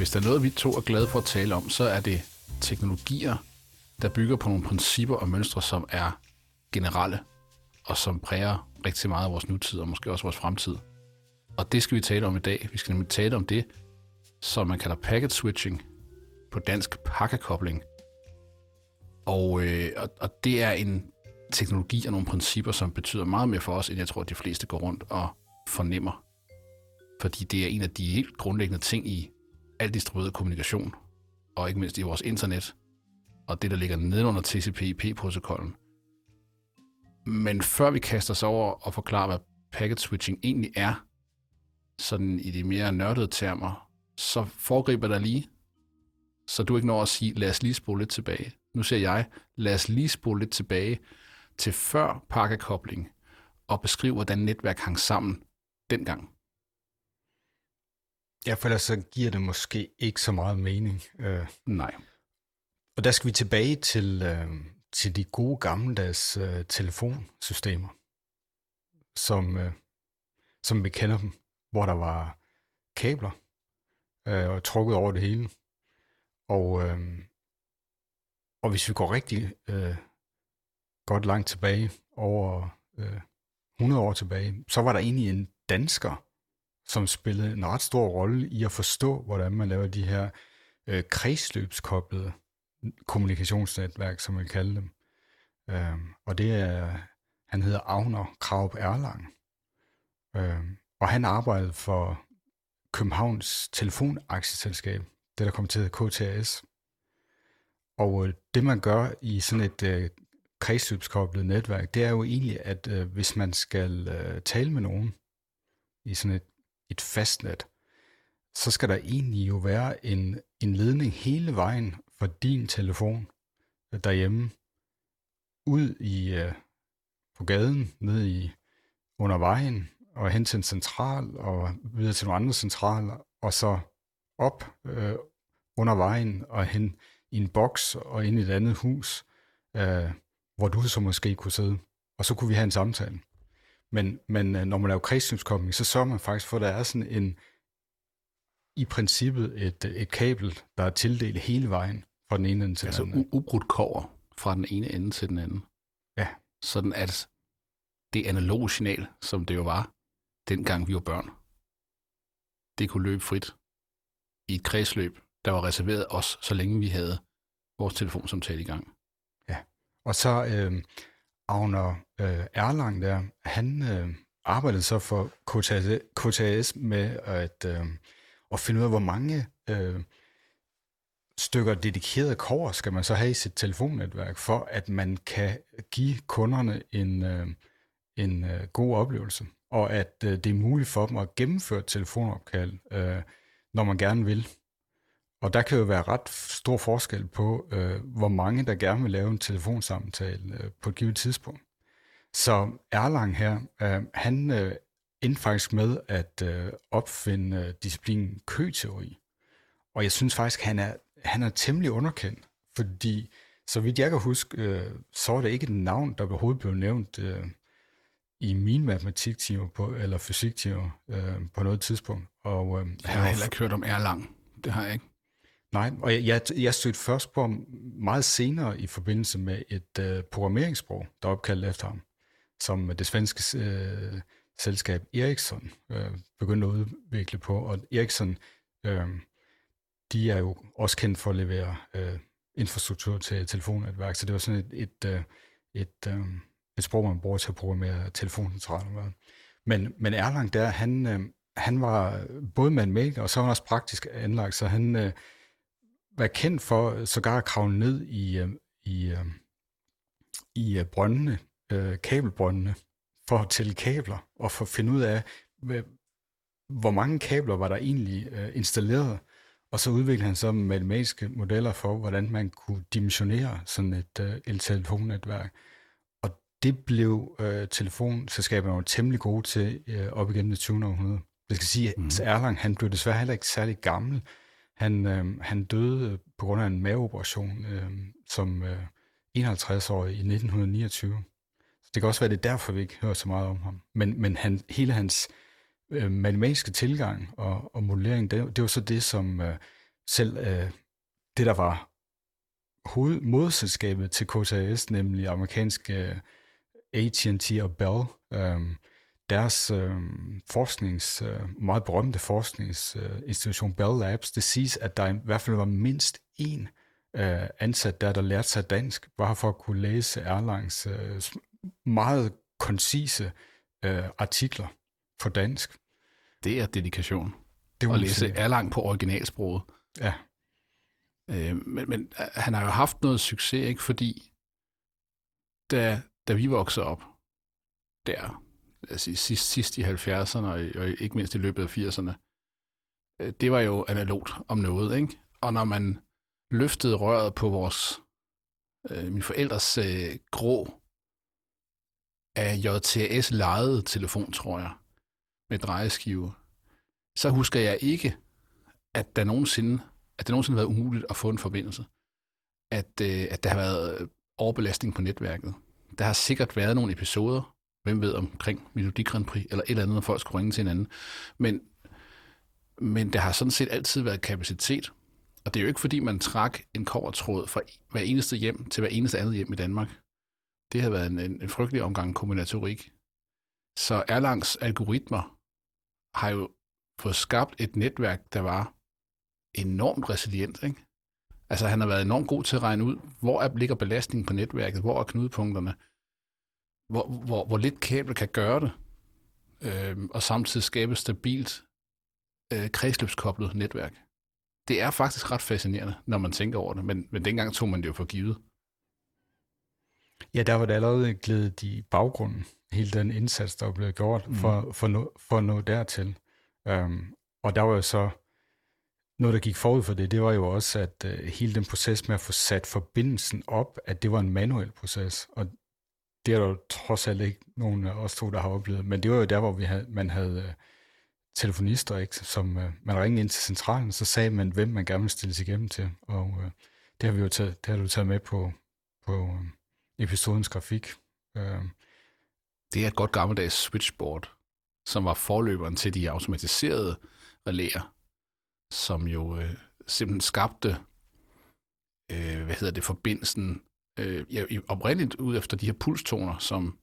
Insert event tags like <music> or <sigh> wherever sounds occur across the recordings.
Hvis der er noget, vi to er glade for at tale om, så er det teknologier, der bygger på nogle principper og mønstre, som er generelle, og som præger rigtig meget af vores nutid, og måske også vores fremtid. Og det skal vi tale om i dag. Vi skal nemlig tale om det, som man kalder packet switching, på dansk pakkekobling. Og, øh, og, og det er en teknologi og nogle principper, som betyder meget mere for os, end jeg tror, at de fleste går rundt og fornemmer. Fordi det er en af de helt grundlæggende ting i al distribueret kommunikation, og ikke mindst i vores internet, og det, der ligger nedenunder TCP/IP-protokollen. Men før vi kaster os over og forklarer, hvad packet switching egentlig er, sådan i de mere nørdede termer, så foregriber der lige, så du ikke når at sige, lad os lige spole lidt tilbage. Nu siger jeg, lad os lige spole lidt tilbage til før pakkekobling og beskrive, hvordan netværk hang sammen dengang. Ja, for ellers så giver det måske ikke så meget mening. Øh, Nej. Og der skal vi tilbage til, øh, til de gode gammeldags øh, telefonsystemer, som, øh, som vi kender dem, hvor der var kabler øh, og trukket over det hele. Og, øh, og hvis vi går rigtig øh, godt langt tilbage, over øh, 100 år tilbage, så var der egentlig en dansker, som spillede en ret stor rolle i at forstå, hvordan man laver de her øh, kredsløbskoblede kommunikationsnetværk, som man kalder dem. Øh, og det er, han hedder Agner Kraup Erlang. Øh, og han arbejdede for Københavns telefonaktieselskab, det der kom til KTAS. Og øh, det man gør i sådan et øh, kredsløbskoblet netværk, det er jo egentlig, at øh, hvis man skal øh, tale med nogen i sådan et, et fastnet, så skal der egentlig jo være en, en ledning hele vejen fra din telefon derhjemme ud i øh, på gaden, ned i under vejen, og hen til en central, og videre til nogle andre centraler, og så op øh, under vejen, og hen i en boks, og ind i et andet hus, øh, hvor du så måske kunne sidde, og så kunne vi have en samtale. Men, men øh, når man laver kredsløbskobling, så sørger man faktisk for, at der er sådan en, i princippet et, et kabel, der er tildelt hele vejen fra den ene ende til altså den anden. Altså ubrudt kover fra den ene ende til den anden. Ja. Sådan at det analoge signal, som det jo var, dengang vi var børn, det kunne løbe frit i et kredsløb, der var reserveret os, så længe vi havde vores telefonsamtale i gang. Og så øh, Agner øh, Erlang der, han øh, arbejdede så for KTS, KTS med at, øh, at finde ud af, hvor mange øh, stykker dedikeret kår skal man så have i sit telefonnetværk, for at man kan give kunderne en, øh, en øh, god oplevelse, og at øh, det er muligt for dem at gennemføre telefonopkald, øh, når man gerne vil. Og der kan jo være ret stor forskel på, øh, hvor mange der gerne vil lave en telefonsamtale øh, på et givet tidspunkt. Så Erlang her, øh, han øh, endte faktisk med at øh, opfinde øh, disciplinen køteori. Og jeg synes faktisk, han er, han er temmelig underkendt, fordi så vidt jeg kan huske, øh, så var det ikke et navn, der overhovedet blev nævnt øh, i min matematiktimer på, eller fysiktimer øh, på noget tidspunkt. Og, øh, jeg har heller ikke hørt om Erlang. Det har jeg ikke. Nej, og jeg, jeg, jeg stødte først på ham meget senere i forbindelse med et øh, programmeringssprog, der er opkaldt efter ham, som det svenske øh, selskab Ericsson øh, begyndte at udvikle på. Og Ericsson, øh, de er jo også kendt for at levere øh, infrastruktur til telefonnetværk, så det var sådan et, et, øh, et, øh, et sprog, man bruger til at programmere telefoncentraler med. Men, men Erlang der, han, øh, han var både matematiker, og så var han også praktisk anlagt, så han... Øh, være kendt for sågar at kravle ned i, øh, i, øh, i øh, brøndene, kabelbrøndene, for at tælle kabler, og for at finde ud af, hvor mange kabler var der egentlig installeret, og så udviklede han så matematiske modeller for, hvordan man kunne dimensionere sådan et, et telefonnetværk. Og det blev uh, telefonselskaberne jo temmelig gode til uh, op igennem det 20. århundrede. Det skal sige, at mm. Erlang han blev desværre heller ikke særlig gammel, han, øh, han døde øh, på grund af en maveoperation øh, som øh, 51-årig i 1929. Så det kan også være, det er derfor, vi ikke hører så meget om ham. Men, men han, hele hans øh, matematiske tilgang og, og modellering, det, det var så det, som øh, selv øh, det, der var hovedmodselskabet til KTAS, nemlig amerikanske øh, AT&T og Bell, øh, deres øh, forsknings, øh, meget berømte forskningsinstitution øh, Bell Labs, det siges, at der i hvert fald var mindst én øh, ansat der, der lærte sig dansk, bare for at kunne læse Erlangs øh, meget koncise øh, artikler på dansk. Det er dedikation. Det at læse. Erlang på originalsproget. Ja. Øh, men, men øh, han har jo haft noget succes, ikke? Fordi da, da vi voksede op, der, altså sidst, sidst i 70'erne, og, og ikke mindst i løbet af 80'erne, øh, det var jo analogt om noget, ikke? Og når man løftede røret på vores, øh, min forældres øh, grå af JTS lejede telefon, tror jeg, med drejeskive, så husker jeg ikke, at der nogensinde, at det nogensinde har været umuligt at få en forbindelse. At, øh, at der har været øh, overbelastning på netværket. Der har sikkert været nogle episoder, hvem ved omkring Melodi Grand Prix, eller et eller andet, når folk skulle ringe til hinanden. Men, men der har sådan set altid været kapacitet. Og det er jo ikke, fordi man trak en kovertråd fra hver eneste hjem til hver eneste andet hjem i Danmark. Det har været en, en, en frygtelig omgang kombinatorik. Så Erlangs algoritmer har jo fået skabt et netværk, der var enormt resilient. Ikke? Altså han har været enormt god til at regne ud, hvor er, ligger belastningen på netværket, hvor er knudepunkterne, hvor, hvor, hvor lidt kabel kan gøre det, øh, og samtidig skabe et stabilt øh, kredsløbskoblet netværk. Det er faktisk ret fascinerende, når man tænker over det, men, men dengang tog man det jo for givet. Ja, der var det allerede glædet i baggrunden, hele den indsats, der var blevet gjort mm. for, for, nå, for at nå dertil. Um, og der var jo så noget, der gik forud for det, det var jo også, at uh, hele den proces med at få sat forbindelsen op, at det var en manuel proces. Og det er der jo trods alt ikke nogen af os to, der har oplevet. Men det var jo der, hvor vi havde, man havde øh, telefonister, ikke? som øh, man ringede ind til centralen, så sagde man, hvem man gerne ville stille sig igennem til. Og øh, det har vi jo taget, det har du taget med på, på øh, episodens grafik. Øh. det er et godt gammeldags switchboard, som var forløberen til de automatiserede relæer, som jo øh, simpelthen skabte, øh, hvad hedder det, forbindelsen, øh, ja, oprindeligt ud efter de her pulstoner, som,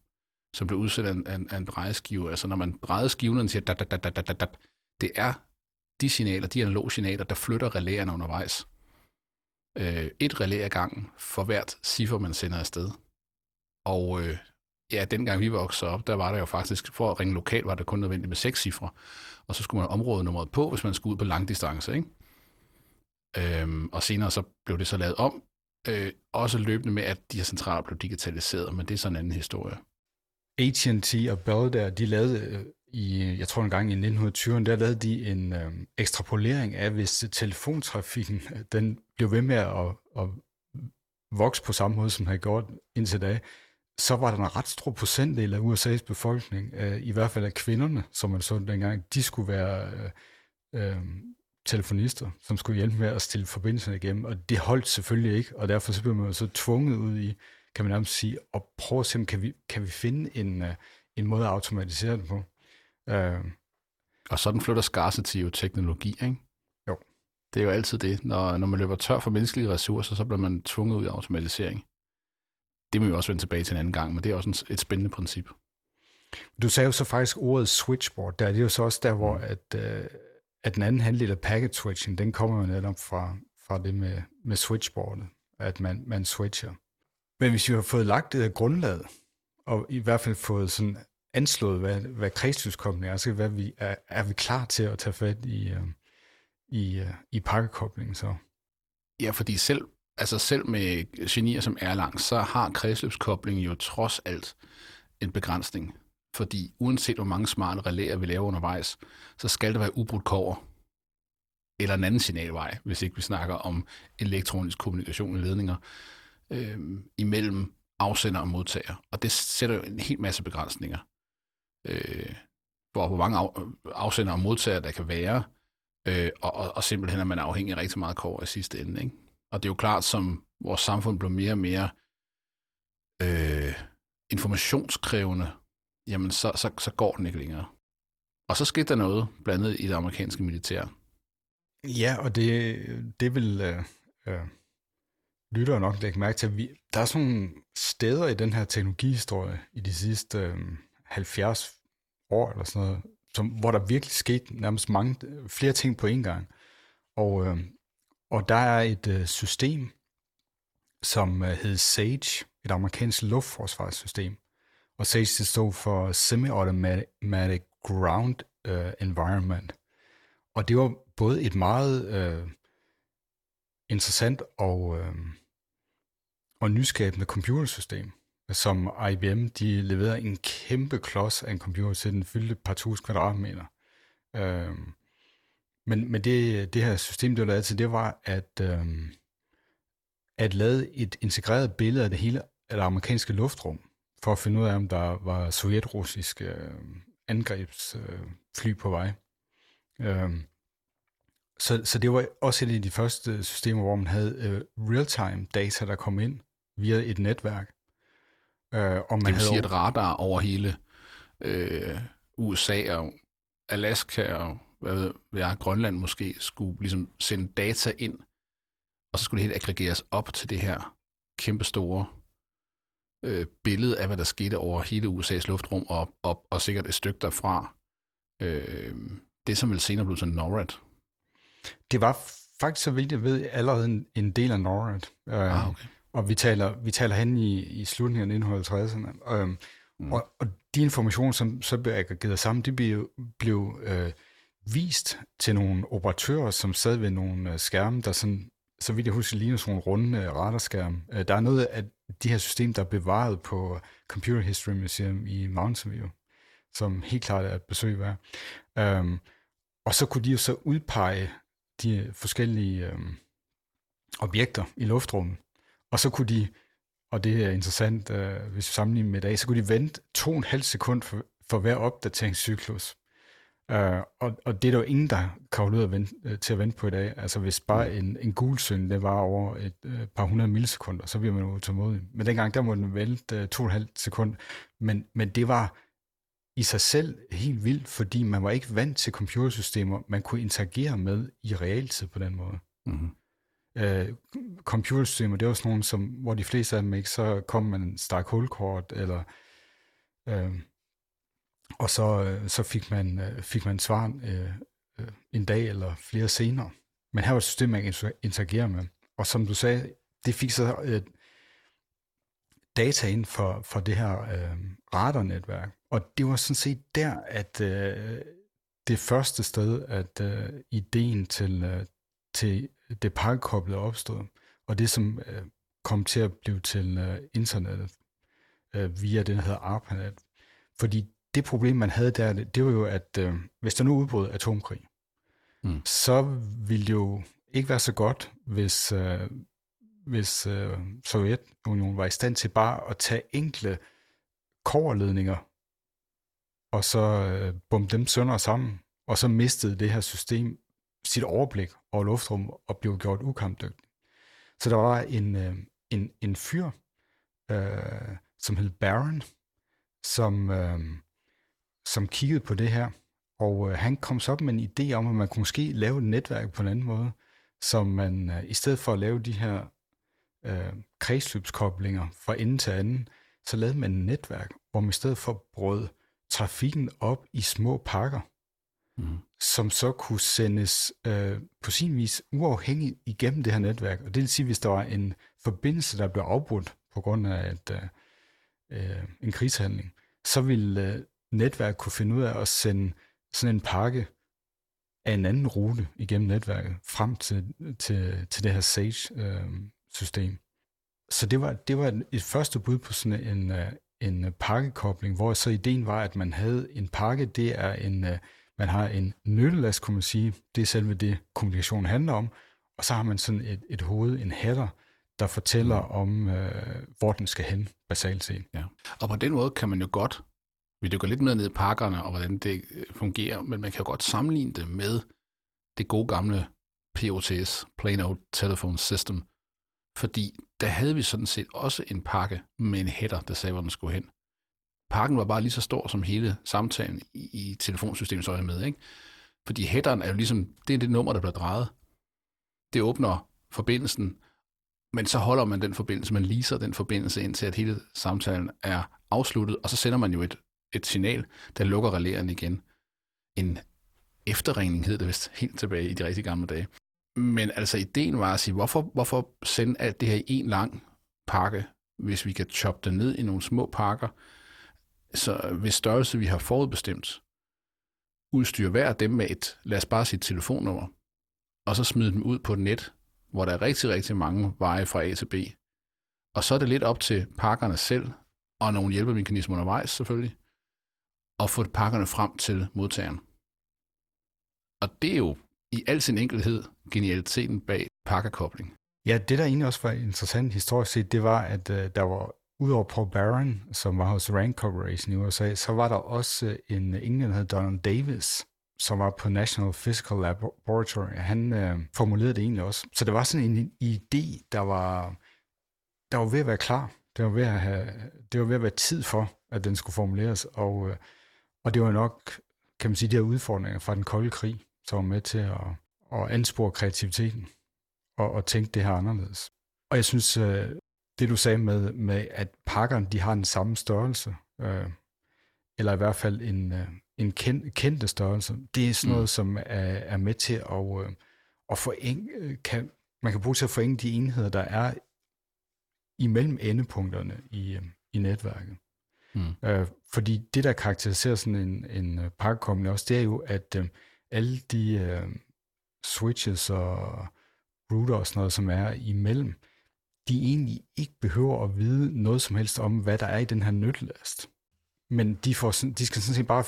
som blev udsat af en, af, af en drejeskive. Altså når man drejede skiven og siger, dat, dat, dat, dat, dat, dat, det er de signaler, de analoge signaler, der flytter relæerne undervejs. Øh, et relæ ad gangen for hvert ciffer, man sender afsted. Og øh, ja, dengang vi voksede op, der var der jo faktisk, for at ringe lokalt, var det kun nødvendigt med seks cifre. Og så skulle man område nummeret på, hvis man skulle ud på lang distance, ikke? Øhm, og senere så blev det så lavet om, øh, også løbende med, at de her centraler blev digitaliseret, men det er sådan en anden historie. AT&T og Bell der, de lavede øh, i, jeg tror en gang i 1920'erne, der lavede de en øh, ekstrapolering af, hvis telefontrafikken, <laughs> den blev ved med at, at vokse på samme måde, som den havde gjort indtil da, så var der en ret stor procentdel af USA's befolkning, øh, i hvert fald af kvinderne, som man så dengang, de skulle være øh, øh, telefonister, som skulle hjælpe med at stille forbindelsen igennem, og det holdt selvfølgelig ikke, og derfor så blev man så tvunget ud i, kan man nærmest sige, at prøve at se, kan vi, kan vi finde en, uh, en måde at automatisere det på. Uh, og sådan flytter scarcity jo teknologi, ikke? Jo. Det er jo altid det. Når, når man løber tør for menneskelige ressourcer, så bliver man tvunget ud i automatisering. Det må vi også vende tilbage til en anden gang, men det er også et spændende princip. Du sagde jo så faktisk ordet switchboard, der er det jo så også der, hvor mm. at, uh, at den anden halvdel af packet switching, den kommer jo netop fra, fra det med, med switchboardet, at man, man switcher. Men hvis vi har fået lagt det grundlaget, og i hvert fald fået sådan anslået, hvad, hvad kredsløbskoblingen er, så hvad vi, er, er vi klar til at tage fat i, øh, i, øh, i pakkekoblingen så? Ja, fordi selv altså selv med genier som Erlang, så har kredsløbskoblingen jo trods alt en begrænsning. Fordi uanset hvor mange smarte relæer vi laver undervejs, så skal der være ubrudt kover eller en anden signalvej, hvis ikke vi snakker om elektronisk kommunikation i ledninger, øh, imellem afsender og modtager. Og det sætter jo en hel masse begrænsninger. Øh, hvor, hvor mange af, afsender og modtager der kan være, øh, og, og, og simpelthen er man afhængig af rigtig meget kover i sidste ende. Ikke? Og det er jo klart, som vores samfund bliver mere og mere øh, informationskrævende, jamen så, så, så går den ikke længere. Og så skete der noget, blandet i det amerikanske militær. Ja, og det, det vil øh, øh, lytter nok lægge mærke til. At vi, der er sådan nogle steder i den her teknologihistorie i de sidste øh, 70 år eller sådan noget, som, hvor der virkelig skete nærmest mange, flere ting på én gang. Og, øh, og der er et øh, system, som øh, hed SAGE, et amerikansk luftforsvarssystem. Og SAGE det stod for Semi-Automatic Ground uh, Environment. Og det var både et meget øh, interessant og, øh, og nyskabende computersystem, som IBM de leverede en kæmpe klods af en computer til den fyldte par tusind kvadratmeter. Øh, men, men det, det her system, det var lavet til, det var at, øh, at lave et integreret billede af det hele af det amerikanske luftrum, for at finde ud af, om der var sovjetrussiske øh, angrebsfly øh, på vej. Øh, så, så det var også et af de første systemer, hvor man havde uh, real-time data, der kom ind via et netværk. Uh, og man det vil havde sige, at radar over hele uh, USA og Alaska og hvad ved jeg, Grønland måske, skulle ligesom sende data ind, og så skulle det helt aggregeres op til det her kæmpe store uh, billede af, hvad der skete over hele USA's luftrum, og, og, og sikkert et stykke derfra. Uh, det, som vil senere blive til NORAD, det var faktisk, så vidt jeg ved, allerede en, en del af NORAD. Øh, ah, okay. Og vi taler, vi taler hen i, i slutningen af 1950'erne. Øh, mm. og, og de informationer, som så blev aggregeret sammen, de blev, blev øh, vist til nogle operatører, som sad ved nogle øh, skærme, der sådan, så vidt jeg husker, ligner sådan nogle runde øh, radarskærme. Øh, der er noget af de her system, der er bevaret på Computer History Museum i Mountain View, som helt klart er et besøg værd. Øhm, og så kunne de jo så udpege de forskellige øhm, objekter i luftrummet. Og så kunne de, og det er interessant, øh, hvis vi sammenligner med i dag, så kunne de vente to og en halv sekund for, for hver opdateringscyklus. Uh, og, og det er der jo ingen, der kan ud at vente, uh, til at vente på i dag. Altså hvis bare mm. en, en gul søn, det var over et uh, par hundrede millisekunder, så bliver man jo utålmodig. Men dengang, der må den vente uh, to og en halv sekund. Men, men det var i sig selv helt vildt, fordi man var ikke vant til computersystemer, man kunne interagere med i realtid på den måde. Mm-hmm. Uh, computersystemer, det var sådan nogle, som, hvor de fleste af dem ikke, så kom man stak hulkort, eller, uh, og så, øh, så fik man, øh, fik man svar øh, øh, en dag eller flere senere. Men her var et system, man kan interagere med. Og som du sagde, det fik så øh, data ind for, for det her øh, radarnetværk. Og det var sådan set der, at øh, det første sted, at øh, ideen til, øh, til det pakkekoblede opstod, og det som øh, kom til at blive til øh, internettet øh, via den, der hedder ARPANET. Fordi det problem, man havde der, det, var jo, at øh, hvis der nu udbrød atomkrig, mm. så ville det jo ikke være så godt, hvis, øh, hvis øh, Sovjetunionen var i stand til bare at tage enkle koverledninger og så øh, bum dem sønder sammen, og så mistede det her system sit overblik over luftrum og blev gjort ukampdygtigt. Så der var en, øh, en, en fyr, øh, som hed Baron, som, øh, som kiggede på det her, og øh, han kom så op med en idé om, at man kunne måske lave et netværk på en anden måde, så man øh, i stedet for at lave de her øh, kredsløbskoblinger fra ende til anden, så lavede man et netværk, hvor man i stedet for brød trafikken op i små pakker, mm. som så kunne sendes øh, på sin vis uafhængigt igennem det her netværk. Og det vil sige, hvis der var en forbindelse, der blev afbrudt på grund af et, øh, øh, en krigshandling, så ville øh, netværket kunne finde ud af at sende sådan en pakke af en anden rute igennem netværket frem til, til, til det her SAGE-system. Øh, så det var, det var et første bud på sådan en, øh, en pakkekobling, hvor så ideen var, at man havde en pakke, det er en, øh, man har en nyttelast, kunne man sige, det er selve det, kommunikation handler om, og så har man sådan et, et hoved, en header, der fortæller mm. om, øh, hvor den skal hen, basalt set. Ja. Og på den måde kan man jo godt, vi dykker lidt mere ned i pakkerne, og hvordan det øh, fungerer, men man kan jo godt sammenligne det med det gode gamle POTS, Plain Old Telephone System, fordi der havde vi sådan set også en pakke med en header, der sagde, hvor den skulle hen. Pakken var bare lige så stor som hele samtalen i, i telefonsystemet, så med. Ikke? Fordi headeren er jo ligesom, det er det nummer, der bliver drejet. Det åbner forbindelsen, men så holder man den forbindelse, man leaser den forbindelse indtil, at hele samtalen er afsluttet, og så sender man jo et, et signal, der lukker relæren igen. En efterringning hed det vist helt tilbage i de rigtig gamle dage. Men altså ideen var at sige, hvorfor, hvorfor sende alt det her i en lang pakke, hvis vi kan choppe det ned i nogle små pakker, så hvis størrelse vi har forudbestemt, udstyre hver af dem med et, lad os bare sige telefonnummer, og så smide dem ud på et net, hvor der er rigtig, rigtig mange veje fra A til B. Og så er det lidt op til pakkerne selv, og nogle hjælpemekanismer undervejs selvfølgelig, og få pakkerne frem til modtageren. Og det er jo i al sin enkelhed genialiteten bag pakkerkobling. Ja, det der egentlig også var interessant historisk set, det var, at øh, der var udover Paul Barron, som var hos Rand Corporation i USA, så var der også øh, en englænder, der hed Donald Davis, som var på National Physical Laboratory. Han øh, formulerede det egentlig også. Så det var sådan en, en idé, der var, der var ved at være klar. Det var ved at, have, det var ved at være tid for, at den skulle formuleres. Og, øh, og det var nok, kan man sige, de her udfordringer fra den kolde krig, som var med til at, at anspore kreativiteten og, og tænke det her anderledes. Og jeg synes, øh, det du sagde med, med at pakkerne de har den samme størrelse, øh, eller i hvert fald en, øh, en kend, kendte størrelse, det er sådan noget, mm. som er, er med til at, øh, at foreng, kan, man kan bruge til at forenge de enheder, der er imellem endepunkterne i, i netværket. Mm. Øh, fordi det, der karakteriserer sådan en, en pakkekobling også, det er jo, at øh, alle de øh, switches og router og sådan noget, som er imellem, de egentlig ikke behøver at vide noget som helst om, hvad der er i den her nyttelast. Men de, får, de skal sådan set bare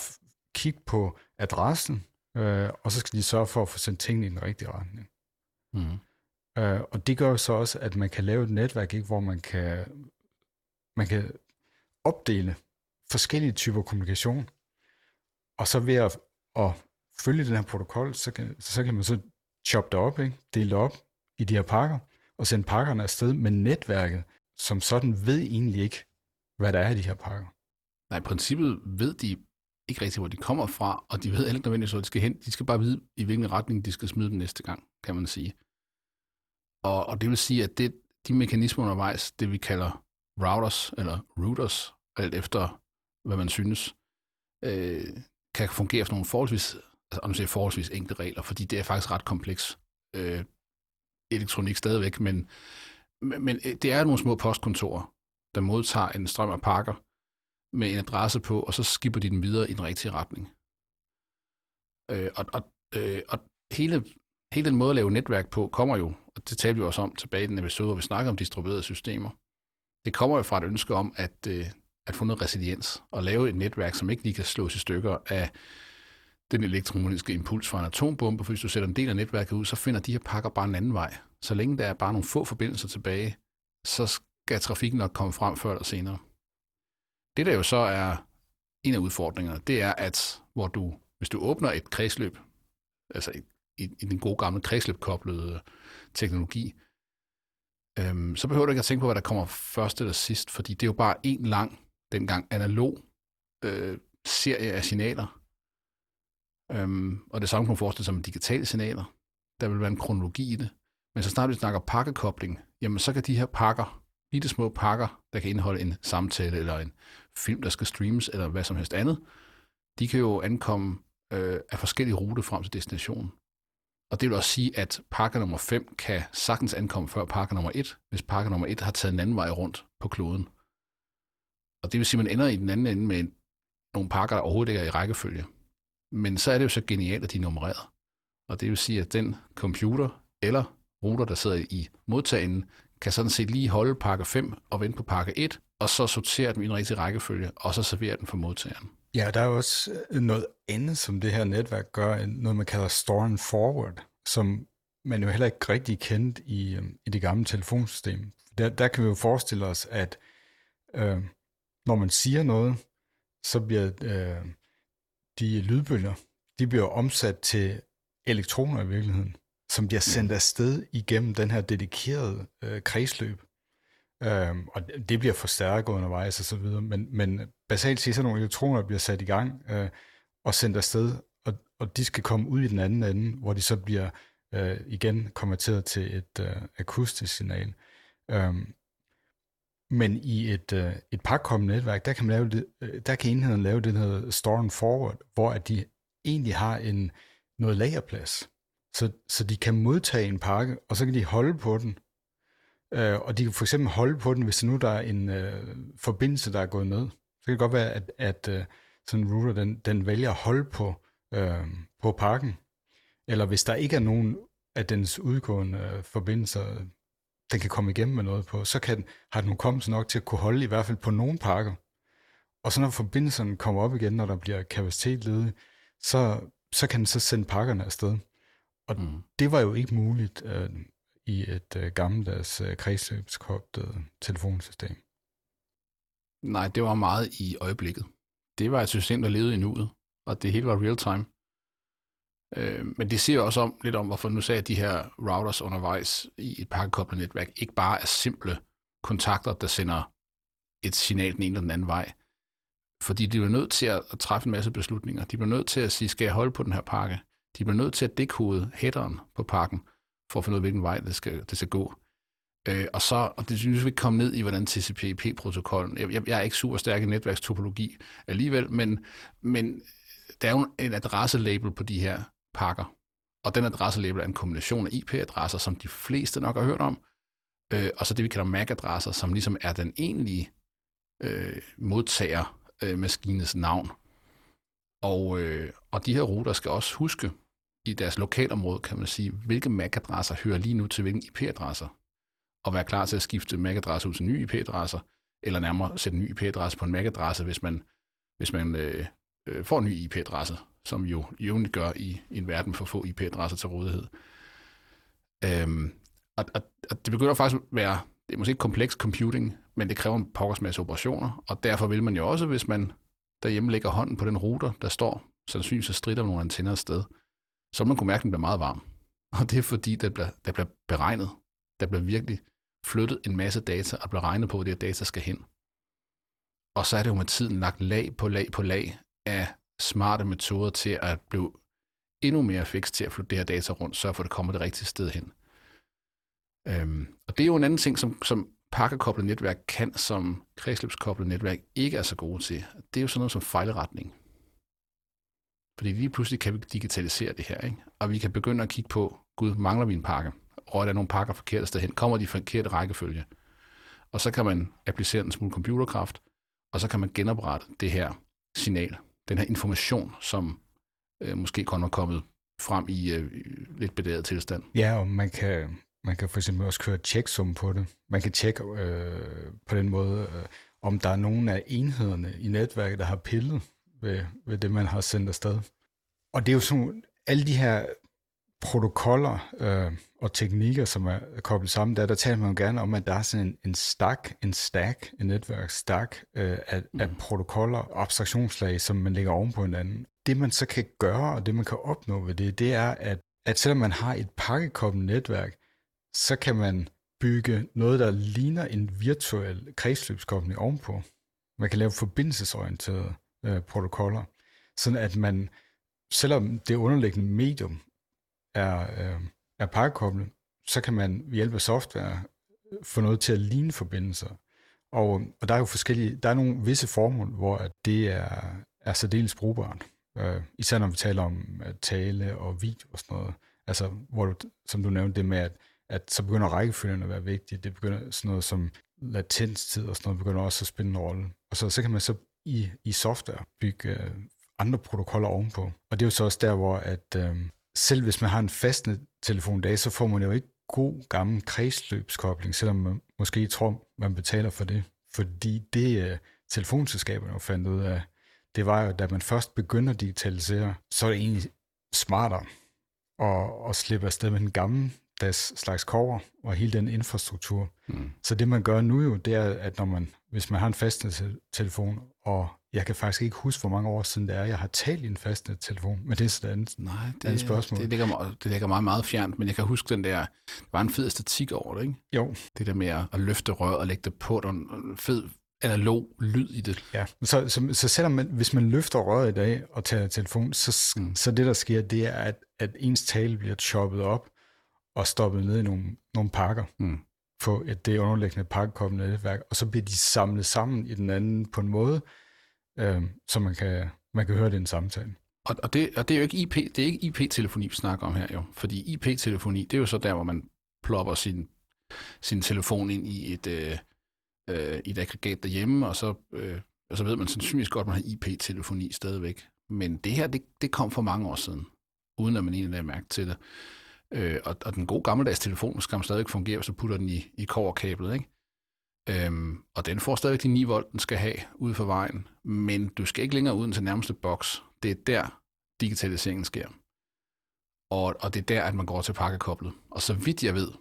kigge på adressen, øh, og så skal de sørge for at få sendt tingene i den rigtige retning. Mm. Øh, og det gør så også, at man kan lave et netværk, ikke, hvor man kan, man kan opdele forskellige typer kommunikation, og så ved at, at følge den her protokol, så kan, så kan man så choppe det op, ikke? dele det op i de her pakker, og sende pakkerne afsted, men netværket som sådan ved egentlig ikke, hvad der er i de her pakker. Nej, i princippet ved de ikke rigtig, hvor de kommer fra, og de ved heller ikke nødvendigvis, hvor de skal hen. De skal bare vide, i hvilken retning de skal smide dem næste gang, kan man sige. Og, og det vil sige, at det, de mekanismer undervejs, det vi kalder routers, eller routers, alt efter hvad man synes, øh, kan fungere efter nogle forholdsvis altså, om siger forholdsvis enkle regler, fordi det er faktisk ret kompleks øh, elektronik stadigvæk, men, men øh, det er nogle små postkontorer, der modtager en strøm af pakker med en adresse på, og så skipper de den videre i den rigtige retning. Øh, og og, øh, og hele, hele den måde at lave netværk på kommer jo, og det talte vi også om tilbage i den episode, hvor vi snakkede om distribuerede systemer. Det kommer jo fra et ønske om at, øh, at få noget resiliens og lave et netværk, som ikke lige kan slås i stykker af den elektromagnetiske impuls fra en atombombe, for hvis du sætter en del af netværket ud, så finder de her pakker bare en anden vej. Så længe der er bare nogle få forbindelser tilbage, så skal trafikken nok komme frem før eller senere. Det der jo så er en af udfordringerne, det er, at hvor du, hvis du åbner et kredsløb, altså i, i, i den gode gamle kredsløbkoblede teknologi, øhm, så behøver du ikke at tænke på, hvad der kommer først eller sidst, fordi det er jo bare en lang, dengang analog øh, serie af signaler, Øhm, og det samme kan man forestille sig med digitale signaler. Der vil være en kronologi i det. Men så snart vi snakker pakkekobling, jamen så kan de her pakker, bitte små pakker, der kan indeholde en samtale eller en film, der skal streames, eller hvad som helst andet, de kan jo ankomme øh, af forskellige ruter frem til destinationen. Og det vil også sige, at pakke nummer 5 kan sagtens ankomme før pakke nummer 1, hvis pakke nummer 1 har taget en anden vej rundt på kloden. Og det vil sige, at man ender i den anden ende med nogle pakker, der overhovedet ikke er i rækkefølge. Men så er det jo så genialt, at de er nummereret. Og det vil sige, at den computer eller router, der sidder i modtagen, kan sådan set lige holde pakke 5 og vente på pakke 1, og så sortere den i en rigtig rækkefølge, og så servere den for modtageren. Ja, der er også øh, noget andet, som det her netværk gør, noget man kalder store forward, som man jo heller ikke rigtig kendt i, øh, i det gamle telefonsystem. Der, der kan vi jo forestille os, at øh, når man siger noget, så bliver øh, de lydbølger, de bliver omsat til elektroner i virkeligheden, som bliver sendt afsted igennem den her dedikerede øh, kredsløb. Øhm, og det bliver forstærket undervejs og så videre, men, men basalt set så nogle elektroner bliver sat i gang øh, og sendt afsted, og, og de skal komme ud i den anden ende, hvor de så bliver øh, igen konverteret til et øh, akustisk signal. Øhm, men i et, øh, et pakkommet netværk, der kan, man lave det, øh, der kan enheden lave det, der hedder store and forward, hvor at de egentlig har en, noget lagerplads. Så, så de kan modtage en pakke, og så kan de holde på den. Øh, og de kan for eksempel holde på den, hvis nu der er en øh, forbindelse, der er gået ned. Så kan det godt være, at, at øh, sådan en router, den, den vælger at holde på, øh, på pakken. Eller hvis der ikke er nogen af dens udgående øh, forbindelser, den kan komme igennem med noget på, så kan, har den hukommelse nok til at kunne holde i hvert fald på nogle pakker. Og så når forbindelserne kommer op igen, når der bliver kapacitet ledig, så, så kan den så sende pakkerne afsted. Og mm. det var jo ikke muligt øh, i et øh, gammeldags øh, kredsløbskoblet telefonsystem. Nej, det var meget i øjeblikket. Det var et system, der levede i nuet, og det hele var real time. Øh, men det siger også om, lidt om, hvorfor nu sagde at de her routers undervejs i et pakkekoblet netværk ikke bare er simple kontakter, der sender et signal den ene eller den anden vej. Fordi de bliver nødt til at træffe en masse beslutninger. De bliver nødt til at sige, skal jeg holde på den her pakke? De bliver nødt til at dekode headeren på pakken, for at finde ud af, hvilken vej det skal, det skal gå. Øh, og så, og det synes vi komme ned i, hvordan TCP/IP-protokollen, jeg, jeg er ikke super stærk i netværkstopologi alligevel, men, men der er jo en adresselabel på de her pakker. Og den adresselabel er en kombination af IP-adresser, som de fleste nok har hørt om, øh, og så det, vi kalder MAC-adresser, som ligesom er den egentlige øh, modtager øh, maskinens navn. Og, øh, og de her ruter skal også huske i deres lokalområde, kan man sige, hvilke MAC-adresser hører lige nu til hvilke IP-adresser, og være klar til at skifte MAC-adresse ud til nye IP-adresser, eller nærmere sætte en ny IP-adresse på en MAC-adresse, hvis man, hvis man øh, øh, får en ny IP-adresse, som jo jævnligt gør i, i en verden for få IP-adresser til rådighed. Øhm, og, og, og det begynder faktisk at være, det er måske ikke kompleks computing, men det kræver en pokkers masse operationer, og derfor vil man jo også, hvis man derhjemme lægger hånden på den router, der står sandsynligvis så strider nogle antenner sted, så man kunne mærke, at den bliver meget varm. Og det er fordi, der bliver, der bliver beregnet, der bliver virkelig flyttet en masse data, og bliver regnet på, hvor det her data skal hen. Og så er det jo med tiden lagt lag på lag på lag af smarte metoder til at blive endnu mere fikst til at flytte det her data rundt, så for at det kommer det rigtige sted hen. Øhm, og det er jo en anden ting, som, som pakkekoblet netværk kan, som kredsløbskoblet netværk ikke er så gode til. Det er jo sådan noget som fejlretning. Fordi lige pludselig kan vi digitalisere det her, ikke? og vi kan begynde at kigge på, gud, mangler vi en pakke? Og er der nogle pakker forkert sted hen? Kommer de forkerte rækkefølge? Og så kan man applicere en smule computerkraft, og så kan man genoprette det her signal, den her information, som øh, måske kun er kommet frem i øh, lidt bedæret tilstand. Ja, og man kan, man kan for eksempel også køre checksum på det. Man kan tjekke øh, på den måde, øh, om der er nogen af enhederne i netværket, der har pillet ved, ved det, man har sendt afsted. Og det er jo sådan, alle de her protokoller øh, og teknikker, som er koblet sammen, der, der taler man jo gerne om, at der er sådan en, en stack, en stack, en netværk stack øh, af, mm. af protokoller og abstraktionslag, som man lægger oven på hinanden. Det man så kan gøre, og det man kan opnå ved det, det er, at, at selvom man har et pakkekoblet netværk, så kan man bygge noget, der ligner en virtuel kredsløbskobling ovenpå. Man kan lave forbindelsesorienterede øh, protokoller, sådan at man, selvom det underliggende medium er, øh, er pakkekoblet, så kan man ved hjælp af software øh, få noget til at ligne forbindelser. Og, og der er jo forskellige, der er nogle visse formål, hvor at det er, er særdeles brugbart. Øh, især når vi taler om øh, tale og video og sådan noget. Altså, hvor du, som du nævnte det med, at, at så begynder rækkefølgen at være vigtig. Det begynder sådan noget som latenstid og sådan noget, begynder også at spille en rolle. Og så, så kan man så i, i software bygge øh, andre protokoller ovenpå. Og det er jo så også der, hvor at, øh, selv hvis man har en fastnet telefon dag, så får man jo ikke god gammel kredsløbskobling, selvom man måske tror, man betaler for det. Fordi det øh, telefonselskaberne jo fandt ud af, det var jo, da man først begynder at digitalisere, så er det egentlig smartere at, at slippe afsted med den gamle deres slags kover og hele den infrastruktur. Mm. Så det man gør nu jo, det er, at når man, hvis man har en fastnet-telefon, og jeg kan faktisk ikke huske, hvor mange år siden det er, jeg har talt i en fastnet-telefon, men det er sådan et Nej, det, andet spørgsmål. Det ligger, det ligger meget, meget fjernt, men jeg kan huske den der, der var en fed æstetik over det, ikke? Jo. Det der med at løfte røret og lægge det på, og en fed analog lyd i det. Ja, så, så, så selvom man, hvis man løfter røret i dag og tager telefon, så, mm. så det der sker, det er, at, at ens tale bliver choppet op og stoppet ned i nogle, nogle pakker mm. på et, det underliggende pakkekommende netværk, og så bliver de samlet sammen i den anden på en måde, øh, så man kan, man kan høre det i en samtale. Og, og, det, og det er jo ikke IP, det er ikke IP-telefoni, vi snakker om her jo, fordi IP-telefoni, det er jo så der, hvor man plopper sin, sin telefon ind i et, øh, øh, i et aggregat derhjemme, og så, øh, og så ved man sandsynligvis godt, at man har IP-telefoni stadigvæk. Men det her, det, det kom for mange år siden, uden at man egentlig lagde mærke til det. Øh, og, og den gode gammeldags telefon skal stadig fungere, hvis du putter den i, i koverkablet, ikke? Øhm, og den får stadigvæk de 9 volt, den skal have ude for vejen, men du skal ikke længere uden til nærmeste boks. Det er der, digitaliseringen sker. Og, og det er der, at man går til pakkekoblet. Og så vidt jeg ved,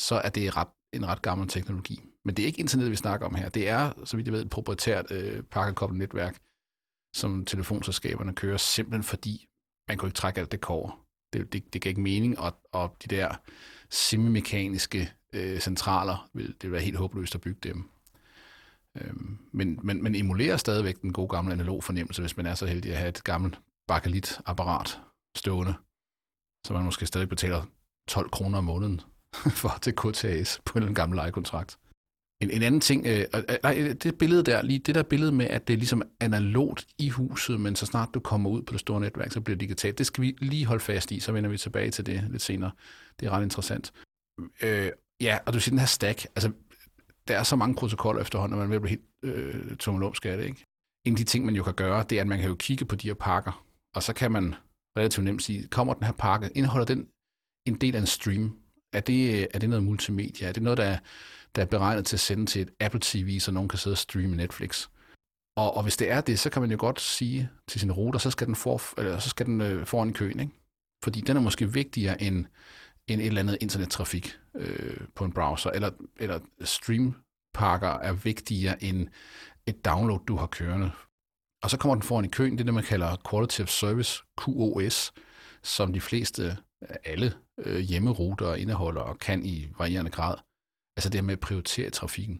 så er det ret, en ret gammel teknologi. Men det er ikke internet, vi snakker om her. Det er, så vidt jeg ved, et proprietært øh, pakkekoblet netværk, som telefonselskaberne kører, simpelthen fordi man kunne ikke trække alt det kår. Det, det, det gav ikke mening, og, og de der semimekaniske øh, centraler, vil det være helt håbløst at bygge dem. Øhm, men, men man emulerer stadigvæk den gode gamle analog fornemmelse, hvis man er så heldig at have et gammelt bakelit-apparat stående, så man måske stadig betaler 12 kroner om måneden <laughs> for til KTAS på en gammel lejekontrakt. En, en anden ting, øh, øh nej, øh, det billede der, lige det der billede med, at det er ligesom analogt i huset, men så snart du kommer ud på det store netværk, så bliver det digitalt. Det skal vi lige holde fast i, så vender vi tilbage til det lidt senere. Det er ret interessant. Øh, ja, og du siger den her stack, altså der er så mange protokoller efterhånden, at man vil blive helt øh, tummelumsk af det, ikke? En af de ting, man jo kan gøre, det er, at man kan jo kigge på de her pakker, og så kan man relativt nemt sige, kommer den her pakke, indeholder den en del af en stream? Er det, øh, er det noget multimedia? Er det noget, der der er beregnet til at sende til et Apple TV, så nogen kan sidde og streame Netflix. Og, og hvis det er det, så kan man jo godt sige til sin router, så skal den, for, eller, så skal den øh, foran i køen, ikke? Fordi den er måske vigtigere end, end et eller andet internettrafik øh, på en browser, eller, eller streampakker er vigtigere end et download, du har kørende. Og så kommer den foran i køen, det er det, man kalder Quality of Service, QoS, som de fleste, alle øh, hjemmeruter indeholder og kan i varierende grad. Altså det her med at prioritere trafikken.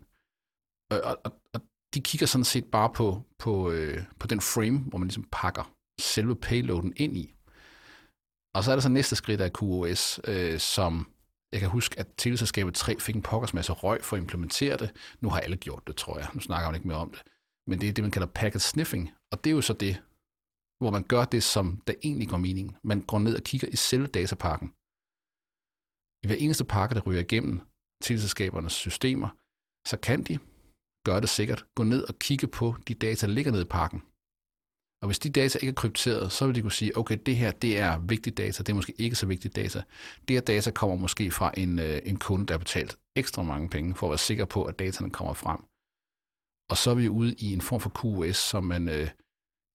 Og, og, og de kigger sådan set bare på, på, øh, på den frame, hvor man ligesom pakker selve payloaden ind i. Og så er der så næste skridt af QoS, øh, som jeg kan huske, at teleselskabet 3 fik en pokkers masse røg for at implementere det. Nu har alle gjort det, tror jeg. Nu snakker man ikke mere om det. Men det er det, man kalder packet sniffing. Og det er jo så det, hvor man gør det, som der egentlig går mening. Man går ned og kigger i selve datapakken. I hver eneste pakke, der ryger igennem, teleselskabernes systemer, så kan de gøre det sikkert, gå ned og kigge på de data, der ligger nede i pakken. Og hvis de data ikke er krypteret, så vil de kunne sige, okay, det her det er vigtig data, det er måske ikke så vigtig data. Det her data kommer måske fra en, øh, en kunde, der har betalt ekstra mange penge for at være sikker på, at dataene kommer frem. Og så er vi ude i en form for QoS, som man øh,